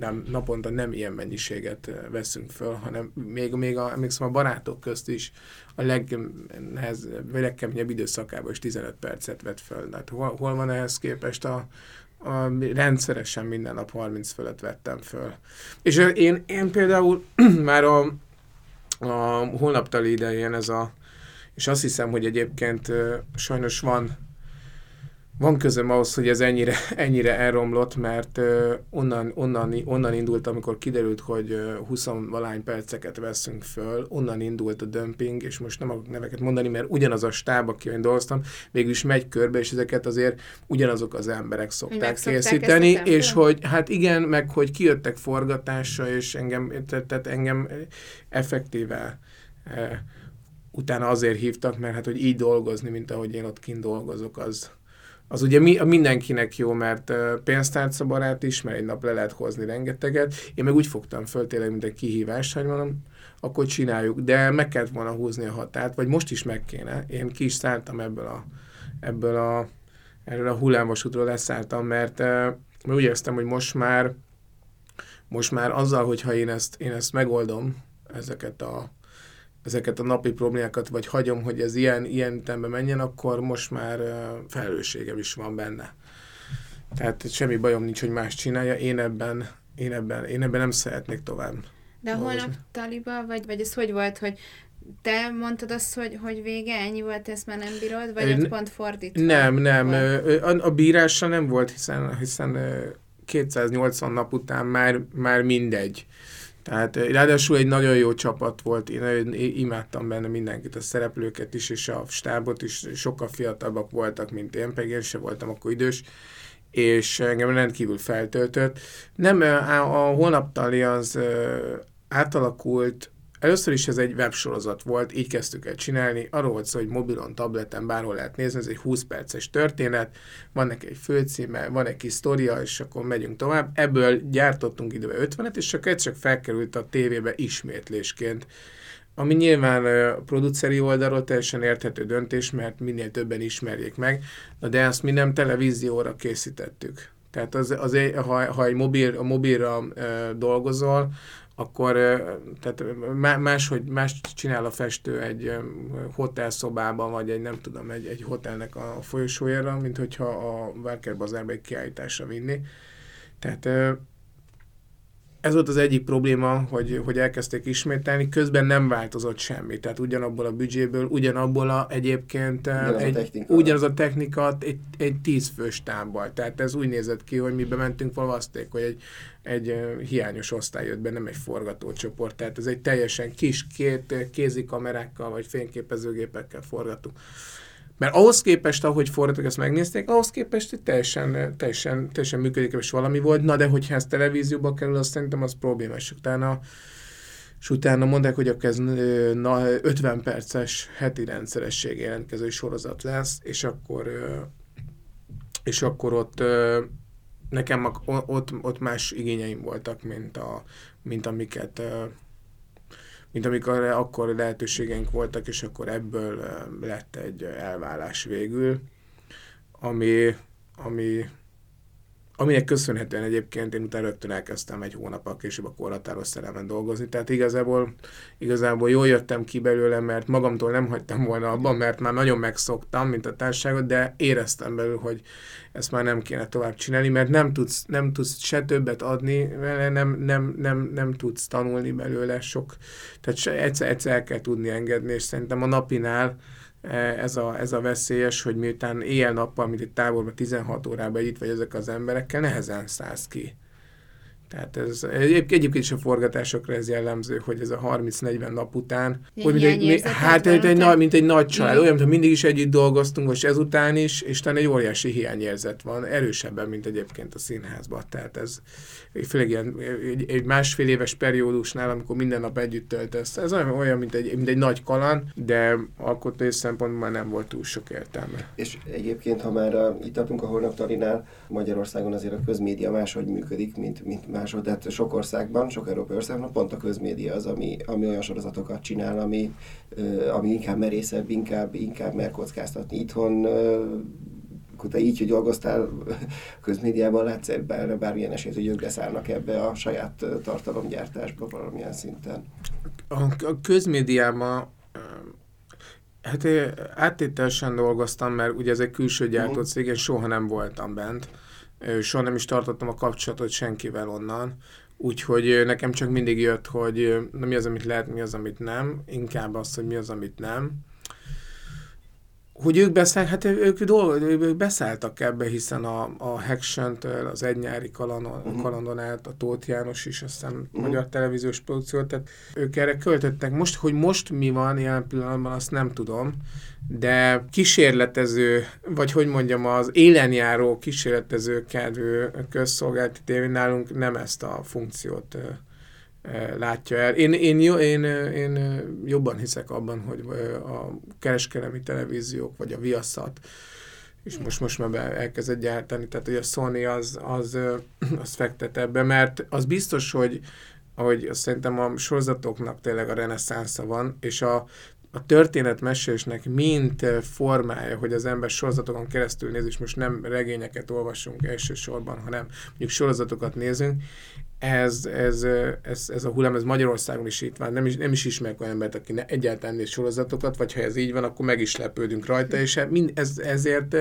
nem, naponta nem ilyen mennyiséget veszünk föl, hanem még, még a, emlékszem a barátok közt is a legnehezebb, vagy legkeményebb időszakában is 15 percet vett föl. Tehát hol, hol van ehhez képest a, a, rendszeresen minden nap 30 fölött vettem föl. És én, én például már a, a holnaptali idején ez a, és azt hiszem, hogy egyébként sajnos van van közöm ahhoz, hogy ez ennyire, ennyire elromlott, mert onnan, onnan, onnan indult, amikor kiderült, hogy uh, 20 valány perceket veszünk föl, onnan indult a dömping, és most nem a neveket mondani, mert ugyanaz a stáb, aki én dolgoztam, végül is megy körbe, és ezeket azért ugyanazok az emberek szokták készíteni, és hogy hát igen, meg hogy kijöttek forgatásra, és engem, tehát engem effektíve utána azért hívtak, mert hát, hogy így dolgozni, mint ahogy én ott kint dolgozok, az, az ugye mi, mindenkinek jó, mert pénztárca barát is, mert egy nap le lehet hozni rengeteget. Én meg úgy fogtam föl tényleg, mint egy kihívást, hogy mondom, akkor csináljuk. De meg kellett volna húzni a határt, vagy most is meg kéne. Én ki is szálltam ebből a, ebből a, erről a hullámvasútról leszálltam, mert, mert úgy éreztem, hogy most már, most már azzal, hogyha én ezt, én ezt megoldom, ezeket a, ezeket a napi problémákat, vagy hagyom, hogy ez ilyen, ilyen tembe menjen, akkor most már felelősségem is van benne. Tehát semmi bajom nincs, hogy más csinálja, én ebben, én ebben, én ebben nem szeretnék tovább. De holnap taliba, vagy, vagy ez hogy volt, hogy te mondtad azt, hogy, hogy vége, ennyi volt, ezt már nem bírod, vagy ott pont fordítva? Nem, nem. A, a bírása nem volt, hiszen, hiszen 280 nap után már, már mindegy. Tehát ráadásul egy nagyon jó csapat volt, én imádtam benne mindenkit, a szereplőket is, és a stábot is, sokkal fiatalabbak voltak, mint én, pedig én sem voltam akkor idős, és engem rendkívül feltöltött. Nem, a, a holnaptali az átalakult Először is ez egy websorozat volt, így kezdtük el csinálni. Arról volt szó, hogy mobilon, tableten, bárhol lehet nézni, ez egy 20 perces történet, van neki egy főcíme, van egy kis sztoria, és akkor megyünk tovább. Ebből gyártottunk időbe 50-et, és csak ez csak felkerült a tévébe ismétlésként. Ami nyilván a produceri oldalról teljesen érthető döntés, mert minél többen ismerjék meg, de ezt mi nem televízióra készítettük. Tehát az, az, ha, ha egy mobil, a mobilra e, dolgozol, akkor tehát más, hogy más csinál a festő egy hotelszobában, vagy egy nem tudom, egy, egy hotelnek a folyosójára, mint hogyha a Várker Bazárba egy kiállításra vinni. Tehát ez volt az egyik probléma, hogy, hogy elkezdték ismételni, közben nem változott semmi. Tehát ugyanabból a büdzséből, ugyanabból a egyébként ugyanaz egy, a technika, ugyanaz a technika egy, egy tízfős tábbal. Tehát ez úgy nézett ki, hogy mi bementünk valószték, hogy egy, egy hiányos osztály jött be, nem egy forgatócsoport. Tehát ez egy teljesen kis két kézikamerákkal vagy fényképezőgépekkel forgatunk. Mert ahhoz képest, ahogy forgatok, ezt megnézték, ahhoz képest hogy teljesen, teljesen, teljesen működőképes valami volt. Na de hogyha ez televízióba kerül, azt szerintem az problémás. Utána, és utána mondták, hogy akkor ez na, 50 perces heti rendszeresség jelentkező sorozat lesz, és akkor, és akkor ott nekem ott, ott más igényeim voltak, mint, a, mint amiket mint amikor akkor lehetőségeink voltak, és akkor ebből lett egy elvállás végül, ami, ami, aminek köszönhetően egyébként én utána rögtön elkezdtem egy hónap később a korhatáros szerelmen dolgozni, tehát igazából, igazából jól jöttem ki belőle, mert magamtól nem hagytam volna abban, mert már nagyon megszoktam, mint a társaságot, de éreztem belül, hogy ezt már nem kéne tovább csinálni, mert nem tudsz, nem tudsz se többet adni, nem, nem, nem, nem tudsz tanulni belőle sok, tehát se, egyszer, egyszer el kell tudni engedni, és szerintem a napinál ez a, ez a veszélyes, hogy miután éjjel-nappal, mint egy távolban 16 órában itt vagy ezek az emberekkel, nehezen szállsz ki. Tehát ez egyébként is a forgatásokra ez jellemző, hogy ez a 30-40 nap után, hogy mint egy, hát egy, egy, nagy, mint egy nagy család, olyan, mintha mindig is együtt dolgoztunk, most ezután is, és talán egy óriási hiányérzet van, erősebben, mint egyébként a színházban. Tehát ez főleg ilyen egy, egy másfél éves periódusnál, amikor minden nap együtt töltesz, ez olyan, olyan mint, egy, mint egy nagy kalan, de alkotói szempontból már nem volt túl sok értelme. És egyébként, ha már a, itt tartunk a Holnaptalinál, Magyarországon azért a közmédia máshogy működik, mint, mint másod, tehát sok országban, sok európai országban pont a közmédia az, ami, ami olyan sorozatokat csinál, ami, ami inkább merészebb, inkább, inkább mer kockáztatni. Itthon te így, hogy dolgoztál közmédiában, látsz ebben bármilyen esélyt, hogy ők beszállnak ebbe a saját tartalomgyártásba valamilyen szinten? A, a közmédiában Hát áttételesen dolgoztam, mert ugye ez egy külső gyártó cég, én soha nem voltam bent soha nem is tartottam a kapcsolatot senkivel onnan, úgyhogy nekem csak mindig jött, hogy mi az, amit lehet, mi az, amit nem, inkább az, hogy mi az, amit nem. Hogy ők beszáll, hát ők, dolg, ők beszálltak ebbe, hiszen a, a hackson az egy nyári kalandon, uh-huh. kalandon át, a Tóth János is, aztán uh-huh. magyar televíziós produkció, tehát ők erre költöttek. Most, hogy most mi van ilyen pillanatban, azt nem tudom, de kísérletező, vagy hogy mondjam, az élenjáró kísérletező kedvű közszolgálati tévé nálunk nem ezt a funkciót látja el. Én, én, én, én jobban hiszek abban, hogy a kereskedelmi televíziók, vagy a Viaszat, és most, most már elkezdett gyártani, tehát hogy a Sony az, az, az fektet ebbe, mert az biztos, hogy ahogy szerintem a sorozatoknak tényleg a reneszánsza van, és a a történetmesélésnek mint formája, hogy az ember sorozatokon keresztül néz, és most nem regényeket olvasunk elsősorban, hanem mondjuk sorozatokat nézünk, ez, ez, ez, ez a hullám, ez Magyarországon is itt van. Nem is, nem is ismerek olyan embert, aki ne, egyáltalán néz sorozatokat, vagy ha ez így van, akkor meg is lepődünk rajta, és hát mind, ez, ezért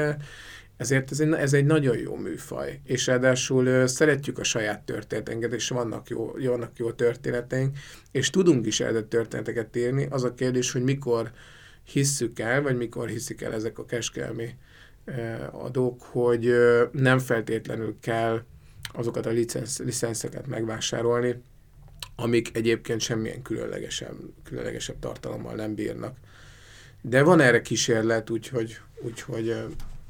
ezért ez egy, ez egy nagyon jó műfaj, és ráadásul szeretjük a saját történeteinket, és vannak jó, vannak jó történeteink, és tudunk is eredett történeteket írni. Az a kérdés, hogy mikor hisszük el, vagy mikor hiszik el ezek a keskelmi adók, hogy nem feltétlenül kell azokat a licensz, licenszeket megvásárolni, amik egyébként semmilyen különlegesebb, különlegesebb tartalommal nem bírnak. De van erre kísérlet, úgyhogy, úgyhogy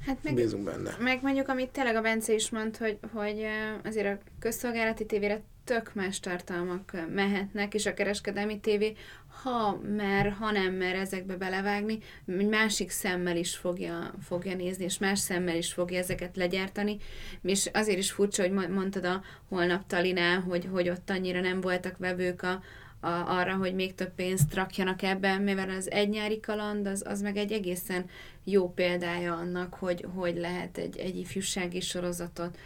Hát meg, bízunk benne. Meg mondjuk, amit tényleg a Bence is mond, hogy, hogy azért a közszolgálati tévére tök más tartalmak mehetnek, és a kereskedelmi tévé, ha mer, ha nem mer ezekbe belevágni, másik szemmel is fogja, fogja nézni, és más szemmel is fogja ezeket legyártani, és azért is furcsa, hogy mondtad a holnap Talinál, hogy, hogy ott annyira nem voltak vevők a, a, arra, hogy még több pénzt rakjanak ebben, mivel az egy nyári kaland, az, az meg egy egészen jó példája annak, hogy, hogy lehet egy, egy ifjúsági sorozatot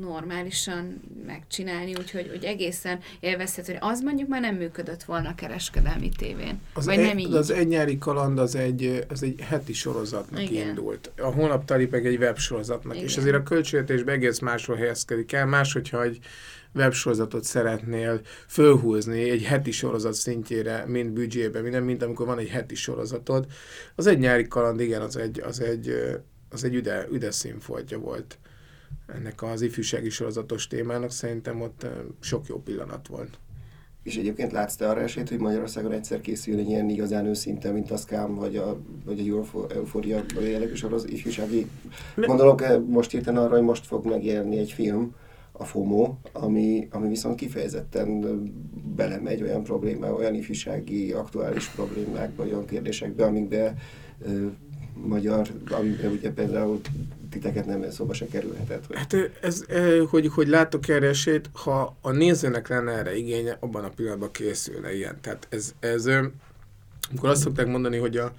normálisan megcsinálni, úgyhogy hogy egészen élvezhető. Az mondjuk már nem működött volna kereskedelmi tévén. Az, vagy egy, nem így. az egy nyári kaland az egy, az egy heti sorozatnak Igen. indult. A hónap tali meg egy websorozatnak, Igen. és azért a költségvetésben egész máshol helyezkedik el, más, hogyha egy websorozatot szeretnél fölhúzni egy heti sorozat szintjére, mint büdzsébe, minden, mint amikor van egy heti sorozatod. Az egy nyári kaland, igen, az egy, az egy, az egy üde, üde színfoltja volt ennek az ifjúsági sorozatos témának. Szerintem ott sok jó pillanat volt. És egyébként látsz te arra esélyt, hogy Magyarországon egyszer készül egy ilyen igazán őszinte, mint a Scam, vagy a, vagy a Euphoria jellegű sorozat, ifjúsági. Gondolok most hirtelen arra, hogy most fog megjelenni egy film, a FOMO, ami, ami viszont kifejezetten belemegy olyan problémá, olyan ifjúsági, aktuális problémákba, olyan kérdésekbe, amikbe magyar, amiben ugye például titeket nem szóba se kerülhetett. Hogy... Hát ez, hogy, hogy látok erre esélyt, ha a nézőnek lenne erre igénye, abban a pillanatban készülne ilyen. Tehát ez, ez amikor azt szokták mondani, hogy, a,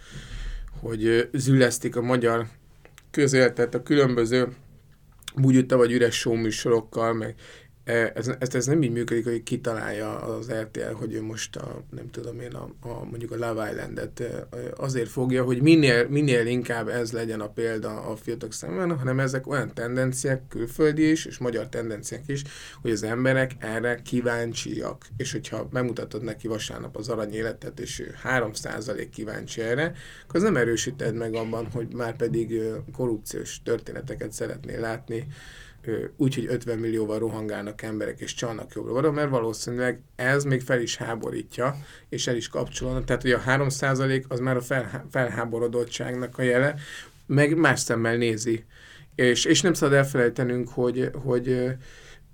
hogy zülesztik a magyar közéletet a különböző bugyutta vagy üres show műsorokkal, meg ez, ez, ez nem így működik, hogy kitalálja az RTL, hogy ő most a, nem tudom én, a, a, mondjuk a Love Island-et e, azért fogja, hogy minél, minél inkább ez legyen a példa a fiatalok szemben, hanem ezek olyan tendenciák, külföldi is, és magyar tendenciák is, hogy az emberek erre kíváncsiak. És hogyha bemutatod neki vasárnap az arany életet, és ő 3% kíváncsi erre, akkor az nem erősíted meg abban, hogy már pedig korrupciós történeteket szeretné látni, úgy, hogy 50 millióval rohangálnak emberek és csalnak jobbra mert valószínűleg ez még fel is háborítja, és el is kapcsolódnak. Tehát, hogy a 3% az már a fel, felháborodottságnak a jele, meg más szemmel nézi. És, és nem szabad elfelejtenünk, hogy, hogy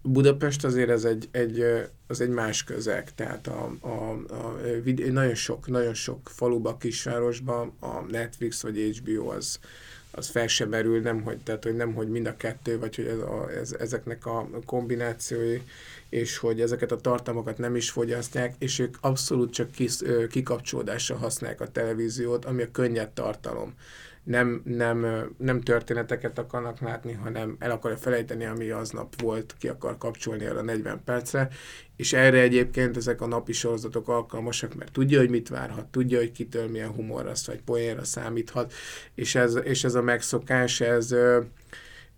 Budapest azért ez egy, egy, az egy más közeg, tehát a, a, a, nagyon, sok, nagyon sok faluba, kisvárosban a Netflix vagy HBO az, az fel sem merül, nem hogy, tehát, hogy nem, hogy mind a kettő, vagy hogy ez a, ez, ezeknek a kombinációi, és hogy ezeket a tartalmakat nem is fogyasztják, és ők abszolút csak kis, kikapcsolódással használják a televíziót, ami a könnyed tartalom. Nem, nem, nem történeteket akarnak látni, hanem el akarja felejteni, ami aznap volt, ki akar kapcsolni arra 40 percre, és erre egyébként ezek a napi sorozatok alkalmasak, mert tudja, hogy mit várhat, tudja, hogy kitől milyen humorra vagy poénra számíthat, és ez, és ez a megszokás, ez,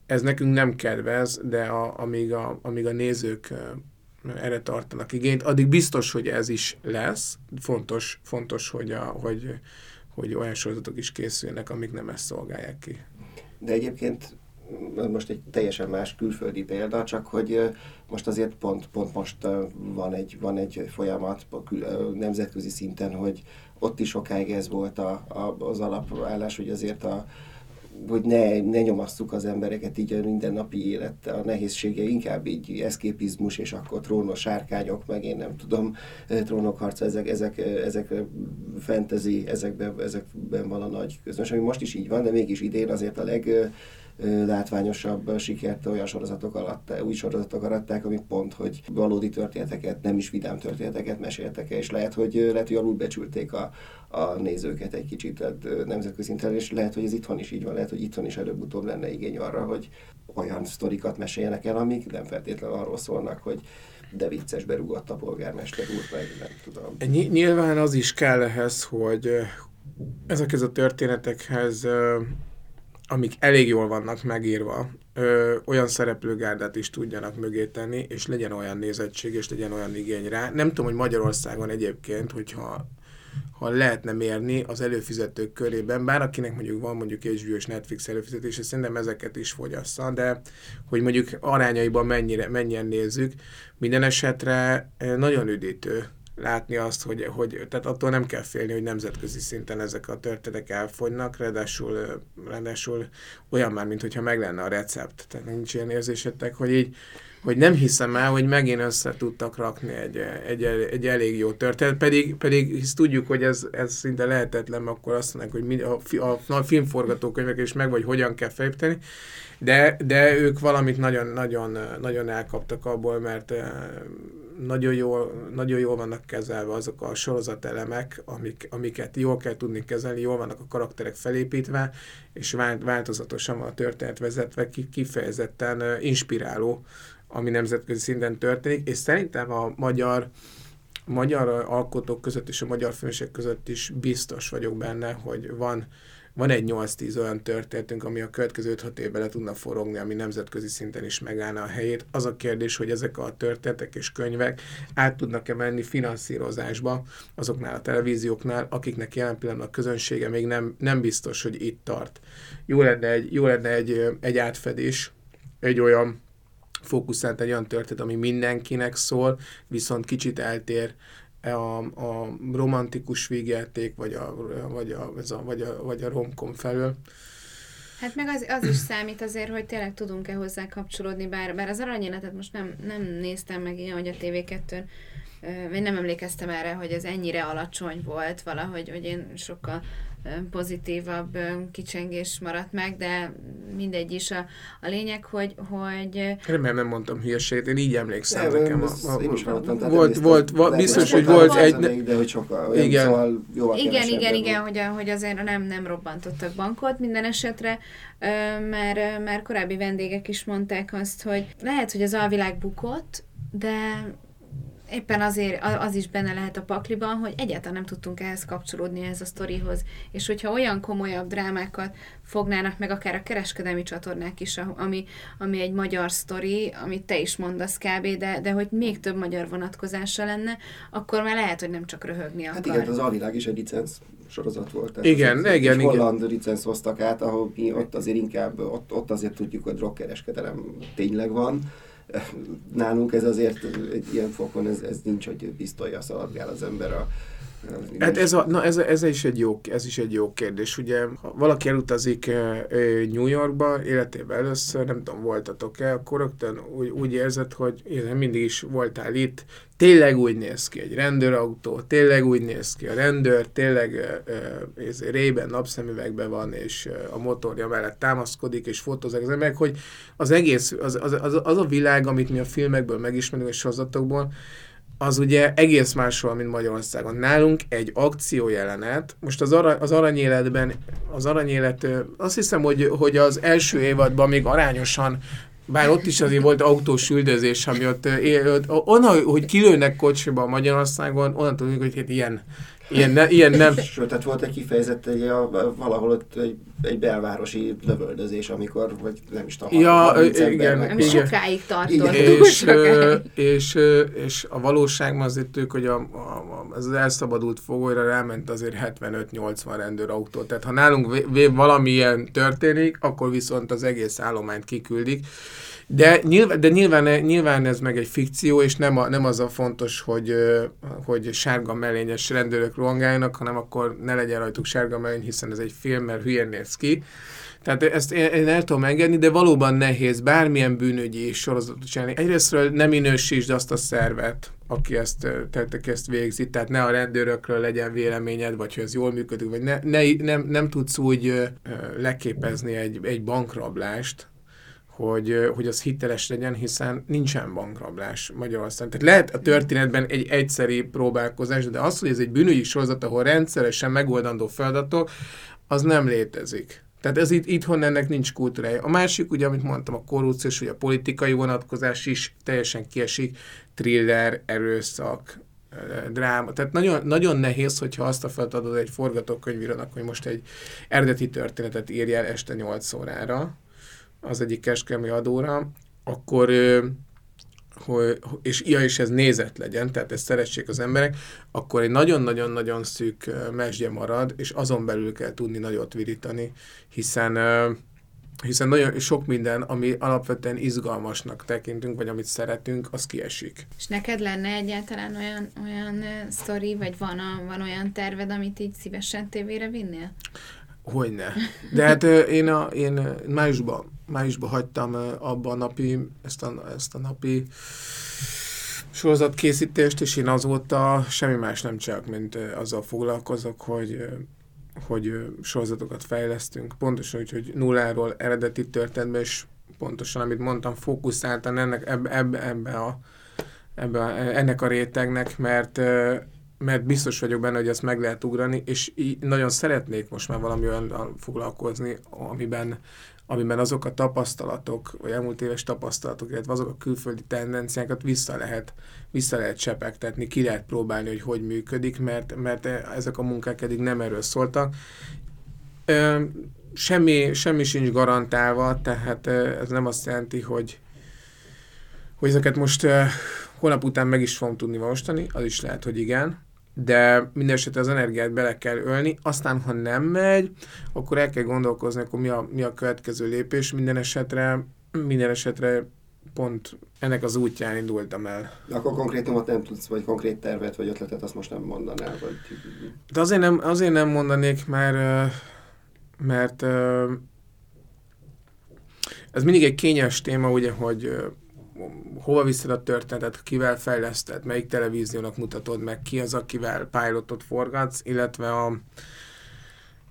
ez nekünk nem kedvez, de a, amíg, a, amíg a nézők erre tartanak igényt, addig biztos, hogy ez is lesz. Fontos, fontos hogy, a, hogy, hogy olyan sorozatok is készülnek, amik nem ezt szolgálják ki. De egyébként most egy teljesen más külföldi példa, csak hogy most azért pont, pont most van egy, van egy folyamat nemzetközi szinten, hogy ott is sokáig ez volt a, a, az alapállás, hogy azért a, hogy ne, ne nyomasszuk az embereket így a mindennapi élet, a nehézsége inkább így eszképizmus, és akkor trónos sárkányok, meg én nem tudom, trónokharca, ezek, ezek, ezek fantasy, ezekben, ezekben van a nagy közönség, ami most is így van, de mégis idén azért a leg látványosabb sikert olyan sorozatok alatt, új sorozatok aratták, amik pont, hogy valódi történeteket, nem is vidám történeteket meséltek és lehet, hogy, lehet, hogy alulbecsülték a, a nézőket egy kicsit tehát nemzetközi szinten, és lehet, hogy ez itthon is így van, lehet, hogy itthon is előbb-utóbb lenne igény arra, hogy olyan sztorikat meséljenek el, amik nem feltétlenül arról szólnak, hogy de vicces berúgott a polgármester úr, meg nem tudom. Nyilván az is kell ehhez, hogy ezekhez a történetekhez amik elég jól vannak megírva, ö, olyan szereplőgárdát is tudjanak mögé tenni, és legyen olyan nézettség, és legyen olyan igény rá. Nem tudom, hogy Magyarországon egyébként, hogyha ha lehetne mérni az előfizetők körében, bár akinek mondjuk van mondjuk HBO és Netflix előfizetése, szerintem ezeket is fogyassza, de hogy mondjuk arányaiban mennyire, mennyien nézzük, minden esetre nagyon üdítő látni azt, hogy, hogy tehát attól nem kell félni, hogy nemzetközi szinten ezek a történetek elfogynak, ráadásul, ráadásul olyan már, mintha meg lenne a recept. Tehát nincs ilyen érzésetek, hogy így hogy nem hiszem el, hogy megint össze tudtak rakni egy, egy, egy elég jó történet, pedig, pedig hisz tudjuk, hogy ez, ez szinte lehetetlen, akkor azt mondják, hogy a, a, a filmforgatókönyvek is meg, vagy hogyan kell felépíteni, de, de ők valamit nagyon, nagyon, nagyon elkaptak abból, mert nagyon jól, nagyon jól vannak kezelve azok a sorozatelemek, amik, amiket jól kell tudni kezelni, jól vannak a karakterek felépítve, és változatosan van a történet vezetve, kifejezetten inspiráló, ami nemzetközi szinten történik, és szerintem a magyar magyar alkotók között és a magyar filmesek között is biztos vagyok benne, hogy van van egy 8-10 olyan történetünk, ami a következő 5-6 évben le tudna forogni, ami nemzetközi szinten is megállna a helyét. Az a kérdés, hogy ezek a történetek és könyvek át tudnak-e menni finanszírozásba azoknál a televízióknál, akiknek jelen pillanatban a közönsége még nem, nem biztos, hogy itt tart. Jó lenne egy, jó lenne egy, egy átfedés, egy olyan fókuszált egy olyan történet, ami mindenkinek szól, viszont kicsit eltér a, a romantikus végjáték, vagy a, vagy a, ez a, vagy a, vagy a romkom felől. Hát meg az, az is számít azért, hogy tényleg tudunk-e hozzá kapcsolódni, bár, bár az aranyéletet most nem, nem néztem meg ilyen, hogy a TV2-n, vagy nem emlékeztem erre, hogy ez ennyire alacsony volt valahogy, hogy én sokkal pozitívabb kicsengés maradt meg, de mindegy is a, a lényeg, hogy... hogy Remélem nem mondtam hülyeséget, én így emlékszem nem, nekem. A, a, én is hallottam, volt, volt, volt, biztos, hogy volt egy... De hogy sokkal, igen. Szóval igen, igen, igen, hogy, hogy azért nem, nem robbantottak bankot minden esetre, mert, mert korábbi vendégek is mondták azt, hogy lehet, hogy az alvilág bukott, de éppen azért az is benne lehet a pakliban, hogy egyáltalán nem tudtunk ehhez kapcsolódni ehhez a sztorihoz, és hogyha olyan komolyabb drámákat fognának meg akár a kereskedelmi csatornák is, ami, ami egy magyar sztori, amit te is mondasz kb., de, de hogy még több magyar vonatkozása lenne, akkor már lehet, hogy nem csak röhögni akar. Hát igen, az Alvilág is egy licenc sorozat volt. Tehát igen, az, igen, igen. Holland licenc hoztak át, ahol mi ott azért inkább, ott, ott azért tudjuk, hogy drogkereskedelem tényleg van, nálunk ez azért egy ilyen fokon ez, ez nincs, hogy pisztolja szaladgál az ember a Hát ez, a, na ez, ez, is egy jó, ez is egy jó kérdés. Ugye, ha valaki elutazik New Yorkba életében először, nem tudom, voltatok-e, akkor rögtön úgy, úgy érzed, hogy én mindig is voltál itt, tényleg úgy néz ki egy rendőrautó, tényleg úgy néz ki a rendőr, tényleg ez rében napszemüvegben van, és a motorja mellett támaszkodik, és fotózik az emberek, hogy az egész, az, az, az, az a világ, amit mi a filmekből megismerünk, a sorozatokból, az ugye egész máshol, mint Magyarországon. Nálunk egy akciójelenet, most az, ara, az aranyéletben, az aranyélet, azt hiszem, hogy, hogy az első évadban még arányosan bár ott is azért volt autós üldözés, ami ott onnan, hogy kilőnek kocsiba Magyarországon, onnan tudjuk, hogy hát ilyen, Ilyen, ne, ilyen nem. Sőt, tehát volt egy kifejezett egy, a, valahol ott egy, egy belvárosi lövöldözés, amikor, vagy nem is tudom, ja, igen, nem igen. sokáig tartott. És, sokáig. És, és, és, a valóságban azért ők, hogy a, a, az elszabadult fogolyra ráment azért 75-80 rendőrautó. Tehát ha nálunk valami ilyen történik, akkor viszont az egész állományt kiküldik. De, nyilván, de nyilván, nyilván ez meg egy fikció, és nem, a, nem az a fontos, hogy, hogy sárga mellényes rendőrök rohangáljanak, hanem akkor ne legyen rajtuk sárga mellény, hiszen ez egy film, mert hülyen néz ki. Tehát ezt én, el tudom engedni, de valóban nehéz bármilyen bűnügyi sorozatot csinálni. Egyrésztről nem minősítsd azt a szervet, aki ezt, tehát, aki ezt végzi, tehát ne a rendőrökről legyen véleményed, vagy hogy ez jól működik, vagy ne, ne, nem, nem tudsz úgy leképezni egy, egy bankrablást, hogy, hogy az hiteles legyen, hiszen nincsen bankrablás Magyarországon. Tehát lehet a történetben egy egyszeri próbálkozás, de az, hogy ez egy bűnügyi sorozat, ahol rendszeresen megoldandó feladatok, az nem létezik. Tehát ez itt, itthon ennek nincs kultúrája. A másik, ugye, amit mondtam, a korrupciós, vagy a politikai vonatkozás is teljesen kiesik, thriller, erőszak, dráma. Tehát nagyon, nagyon nehéz, hogyha azt a feladatod egy forgatókönyvírónak, hogy most egy eredeti történetet írj el este 8 órára, az egyik keskemi adóra, akkor hogy, és, ja, és ez nézet legyen, tehát ezt szeressék az emberek, akkor egy nagyon-nagyon-nagyon szűk mesdje marad, és azon belül kell tudni nagyot virítani, hiszen hiszen nagyon sok minden, ami alapvetően izgalmasnak tekintünk, vagy amit szeretünk, az kiesik. És neked lenne egyáltalán olyan, olyan sztori, vagy van, a, van olyan terved, amit így szívesen tévére vinnél? Hogyne. De hát én, a, én májusban, májusban hagytam abba a napi, ezt a, ezt a napi sorozatkészítést, és én azóta semmi más nem csak, mint azzal foglalkozok, hogy hogy sorozatokat fejlesztünk, pontosan úgy, hogy nulláról eredeti történetben, és pontosan, amit mondtam, fókuszáltan ennek, ebbe, ebbe, ebbe a, ebbe a, ennek a rétegnek, mert mert biztos vagyok benne, hogy ezt meg lehet ugrani, és így nagyon szeretnék most már valami olyan foglalkozni, amiben, amiben azok a tapasztalatok, vagy elmúlt éves tapasztalatok, illetve azok a külföldi tendenciákat vissza lehet, vissza lehet csepegtetni, ki lehet próbálni, hogy hogy működik, mert, mert ezek a munkák eddig nem erről szóltak. Semmi, semmi sincs garantálva, tehát ez nem azt jelenti, hogy, hogy ezeket most holnap után meg is fogom tudni valósítani, az is lehet, hogy igen, de minden esetre az energiát bele kell ölni, aztán ha nem megy, akkor el kell gondolkozni, akkor mi a, mi a következő lépés, minden esetre, minden esetre pont ennek az útján indultam el. Akkor konkrétumot nem tudsz, vagy konkrét tervet, vagy ötletet, azt most nem mondanál? Vagy... De azért nem, azért nem mondanék, mert, mert ez mindig egy kényes téma, ugye, hogy hova viszed a történetet, kivel fejleszted, melyik televíziónak mutatod meg, ki az, akivel pilotot forgatsz, illetve a,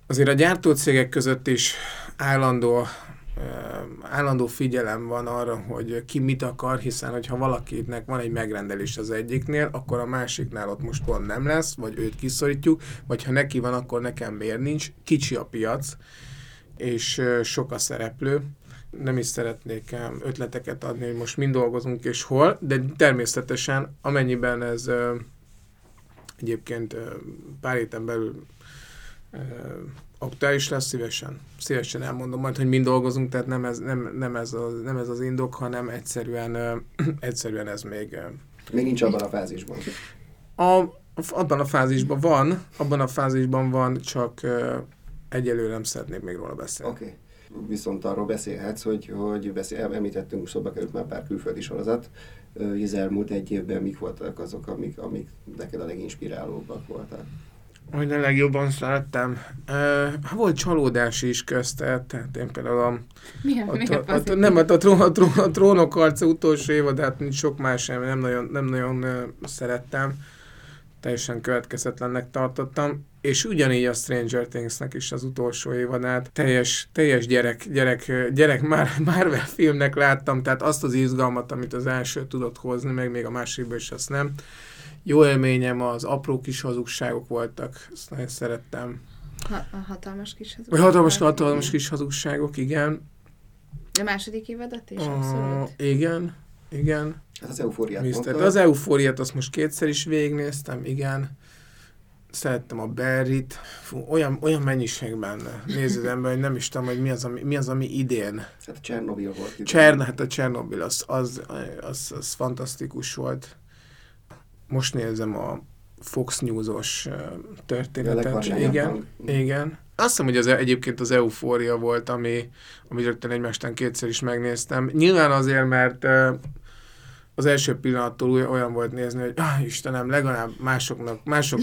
azért a gyártócégek között is állandó állandó figyelem van arra, hogy ki mit akar, hiszen hogyha valakinek van egy megrendelés az egyiknél, akkor a másiknál ott most pont nem lesz, vagy őt kiszorítjuk, vagy ha neki van, akkor nekem miért nincs. Kicsi a piac, és sok a szereplő, nem is szeretnék ötleteket adni, hogy most mind dolgozunk és hol, de természetesen amennyiben ez egyébként pár héten belül aktuális lesz, szívesen, szívesen elmondom majd, hogy mind dolgozunk, tehát nem ez, nem, nem ez, a, nem ez az indok, hanem egyszerűen, egyszerűen ez még... Még nincs abban a fázisban. A, abban a fázisban van, abban a fázisban van, csak egyelőre nem szeretnék még róla beszélni. Oké. Okay viszont arról beszélhetsz, hogy, hogy beszél, említettünk, szóba került már pár külföldi sorozat, hogy az elmúlt egy évben mik voltak azok, amik, amik neked a leginspirálóbbak voltak? Hogy a legjobban szerettem. Uh, volt csalódás is közte, tehát én például a... Mi a, a, mi a, a, Nem, hát a, trón, a, trón, a trónok arca utolsó évadát, mint sok más sem, nem nagyon, nem nagyon uh, szerettem. Teljesen következetlennek tartottam és ugyanígy a Stranger Things-nek is az utolsó évadát teljes, teljes gyerek, gyerek, gyerek Marvel filmnek láttam, tehát azt az izgalmat, amit az első tudott hozni, meg még a másikban is azt nem. Jó élményem, az apró kis hazugságok voltak, ezt nagyon szerettem. Ha, a hatalmas kis hazugságok. Hatalmas, hatalmas kis hazugságok, igen. A második évadat is, abszolút. Igen, igen. Hát az eufóriát Mister, Az eufóriát azt most kétszer is végignéztem, igen szerettem a Berrit, Fú, olyan, olyan mennyiségben néz az ember, hogy nem is tudom, hogy mi az, ami, mi az, ami idén. Hát a Csernobil volt. Csern, hát a Csernobil, az, az, az, az, az fantasztikus volt. Most nézem a Fox News-os történetet. Igen, igen. Azt hiszem, hogy az e- egyébként az eufória volt, ami, ami rögtön egymástán kétszer is megnéztem. Nyilván azért, mert az első pillanattól olyan volt nézni, hogy ah, Istenem, legalább másoknak, mások,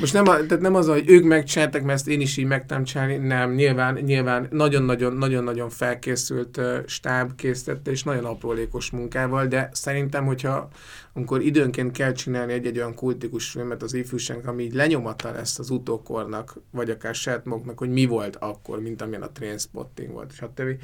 most nem, a, tehát nem az, hogy ők megcsináltak, mert ezt én is így meg csinálni, nem, nyilván, nyilván nagyon-nagyon, nagyon-nagyon felkészült uh, stáb készítette, és nagyon aprólékos munkával, de szerintem, hogyha amikor időnként kell csinálni egy-egy olyan kultikus filmet az ifjúság, ami így lenyomatta lesz az utókornak, vagy akár saját maguknak, hogy mi volt akkor, mint amilyen a Trainspotting volt, többi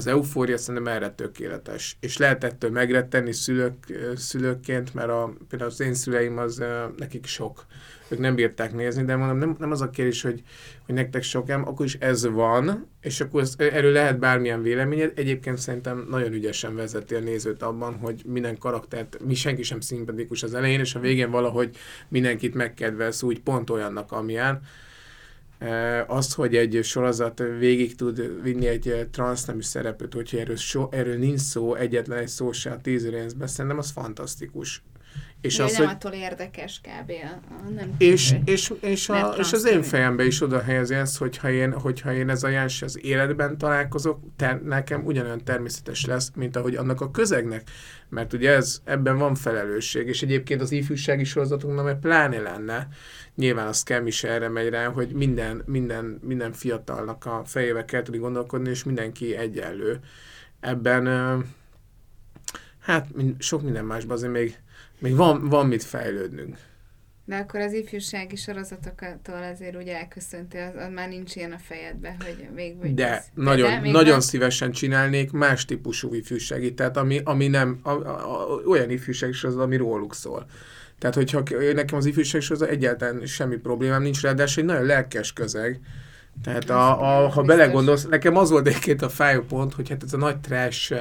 az eufória szerintem erre tökéletes. És lehet ettől megrettenni szülők, szülőként, mert a, például az én szüleim az nekik sok. Ők nem bírták nézni, de mondom, nem, nem az a kérdés, hogy, hogy nektek sok ám, akkor is ez van, és akkor ez, erről lehet bármilyen véleményed. Egyébként szerintem nagyon ügyesen vezeti a nézőt abban, hogy minden karaktert, mi senki sem szimpatikus az elején, és a végén valahogy mindenkit megkedvelsz úgy pont olyannak, amilyen az, hogy egy sorozat végig tud vinni egy transznemű szerepet, hogyha erről, so, erről nincs szó, egyetlen egy szó se a tíz részben, szerintem az fantasztikus. És az, nem hogy... attól érdekes kb. A, nem és, és, és, a, és az én fejembe is oda helyezi ezt, hogyha én, hogyha én ez a jás az életben találkozok, ter, nekem ugyanolyan természetes lesz, mint ahogy annak a közegnek. Mert ugye ez, ebben van felelősség, és egyébként az ifjúsági sorozatunknak meg pláne lenne, nyilván a scam is erre megy rá, hogy minden, minden, minden fiatalnak a fejébe kell tudni gondolkodni, és mindenki egyenlő. Ebben hát sok minden másban azért még még van, van mit fejlődnünk. De akkor az ifjúsági sorozatoktól azért úgy elköszönti, az, az már nincs ilyen a fejedbe, hogy még... még de, ez, nagyon, de, nagyon van? szívesen csinálnék más típusú ifjúsági, tehát ami, ami nem, a, a, a, olyan ifjúsági sorozat, ami róluk szól. Tehát, hogyha nekem az ifjúsági sorozat egyáltalán semmi problémám nincs, ráadásul egy nagyon lelkes közeg, tehát a, a, ha belegondolsz, nekem az volt egyébként a fájó pont, hogy hát ez a nagy trash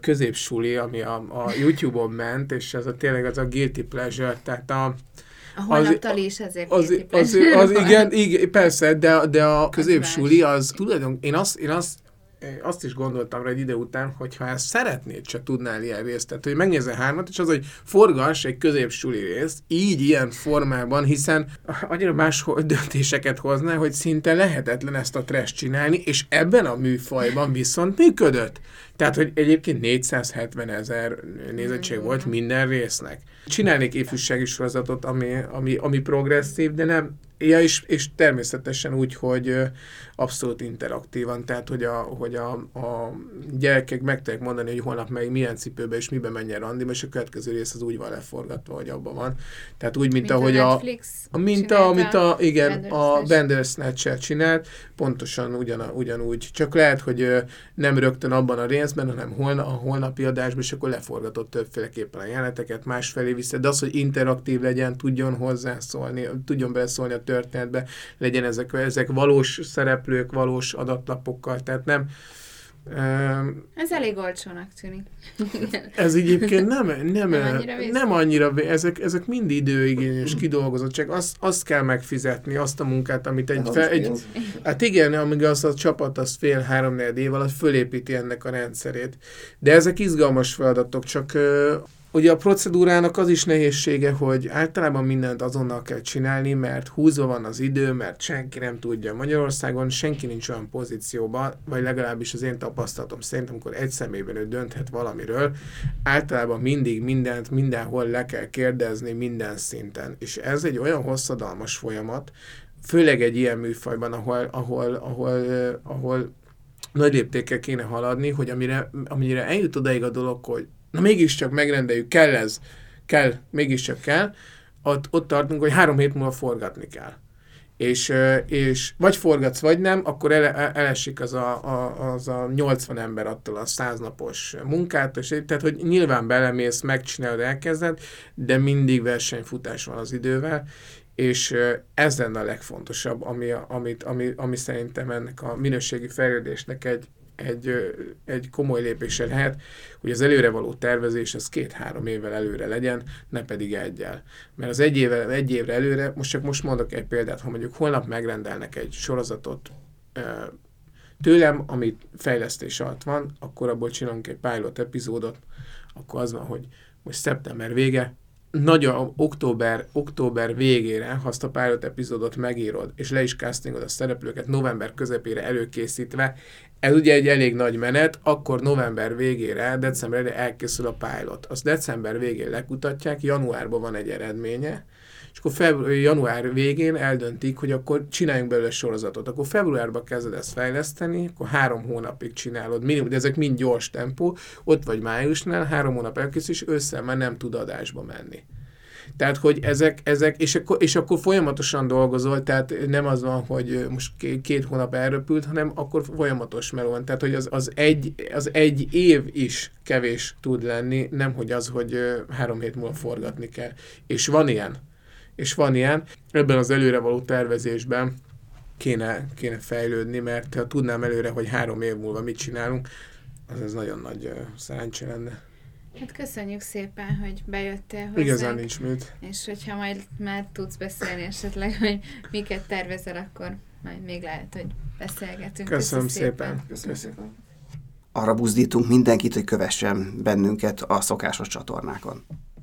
középsuli, ami a, a YouTube-on ment, és ez a tényleg az a guilty pleasure, tehát a, a holnaptal is ezért az, az, az, az, igen, igen, persze, de, de a középsuli az tulajdonképpen, én azt, én azt azt is gondoltam rá egy ide után, hogy ha ezt szeretnéd, se tudnál ilyen részt, tehát hogy megnézel hármat, és az, hogy forgass egy középsuli részt, így ilyen formában, hiszen annyira más döntéseket hoznál, hogy szinte lehetetlen ezt a trash csinálni, és ebben a műfajban viszont működött. Tehát, hogy egyébként 470 ezer nézettség volt minden résznek. Csinálnék ifjúsági sorozatot, ami, ami, ami progresszív, de nem, Ja, és, és természetesen úgy, hogy abszolút interaktívan, tehát hogy a, hogy a, a gyerekek meg tudják mondani, hogy holnap meg milyen cipőbe és mibe menjen randi, és a következő rész az úgy van leforgatva, hogy abban van. Tehát úgy, mint, mint ahogy a, a mint a, amit a, igen, a Bandersnatch csinált, pontosan ugyan, ugyanúgy, csak lehet, hogy nem rögtön abban a részben, hanem holna, a holnapi adásban, és akkor leforgatott többféleképpen a jeleneteket, másfelé vissza, de az, hogy interaktív legyen, tudjon hozzászólni, tudjon beleszólni a történetbe, legyen ezek, ezek valós szereplők, valós adaklapokkal, tehát nem, ez elég olcsónak tűnik. ez egyébként nem, nem, nem annyira, nem annyira ezek, ezek mind időigényes kidolgozott, csak azt, azt kell megfizetni, azt a munkát, amit egy, fel, egy hát igen, amíg az a csapat az fél három év alatt fölépíti ennek a rendszerét. De ezek izgalmas feladatok, csak Ugye a procedúrának az is nehézsége, hogy általában mindent azonnal kell csinálni, mert húzva van az idő, mert senki nem tudja. Magyarországon senki nincs olyan pozícióban, vagy legalábbis az én tapasztalatom szerint, amikor egy személyben ő dönthet valamiről, általában mindig mindent, mindenhol le kell kérdezni, minden szinten. És ez egy olyan hosszadalmas folyamat, főleg egy ilyen műfajban, ahol, ahol, ahol, ahol nagy léptékkel kéne haladni, hogy amire, amire eljut odaig a dolog, hogy na mégiscsak megrendeljük, kell ez, kell, mégiscsak kell, ott, ott tartunk, hogy három hét múlva forgatni kell. És, és vagy forgatsz, vagy nem, akkor ele, elesik az a, a, az a 80 ember attól a 100 napos munkát, és, tehát hogy nyilván belemész, megcsinálod, elkezded, de mindig versenyfutás van az idővel, és ez lenne a legfontosabb, ami, amit, ami, ami szerintem ennek a minőségi fejlődésnek egy, egy, egy komoly lépése lehet, hogy az előre való tervezés az két-három évvel előre legyen, ne pedig egyel. Mert az egy, évvel, egy évre előre, most csak most mondok egy példát, ha mondjuk holnap megrendelnek egy sorozatot tőlem, amit fejlesztés alatt van, akkor abból csinálunk egy pilot epizódot, akkor az van, hogy most szeptember vége, nagyon október, október végére, ha azt a pilot epizódot megírod, és le is castingod a szereplőket november közepére előkészítve, ez ugye egy elég nagy menet, akkor november végére, decemberre elkészül a pilot. Azt december végén lekutatják, januárban van egy eredménye, és akkor február, január végén eldöntik, hogy akkor csináljunk belőle sorozatot. Akkor februárban kezded ezt fejleszteni, akkor három hónapig csinálod, minimum, de ezek mind gyors tempó, ott vagy májusnál, három hónap elkészül, és ősszel már nem tud adásba menni. Tehát, hogy ezek, ezek és, akkor, és akkor folyamatosan dolgozol, tehát nem az van, hogy most két hónap elröpült, hanem akkor folyamatos meló van. Tehát, hogy az, az, egy, az egy év is kevés tud lenni, nem hogy az, hogy három hét múlva forgatni kell. És van ilyen. És van ilyen. Ebben az előrevaló tervezésben kéne, kéne fejlődni, mert ha tudnám előre, hogy három év múlva mit csinálunk, az ez nagyon nagy uh, szerencse lenne. Hát köszönjük szépen, hogy bejöttél hozzánk. Igazán nincs mit. És hogyha majd már tudsz beszélni esetleg, hogy miket tervezel, akkor majd még lehet, hogy beszélgetünk. Köszönöm, Köszönöm szépen. szépen. Köszönöm szépen. Arra buzdítunk mindenkit, hogy kövessen bennünket a szokásos csatornákon.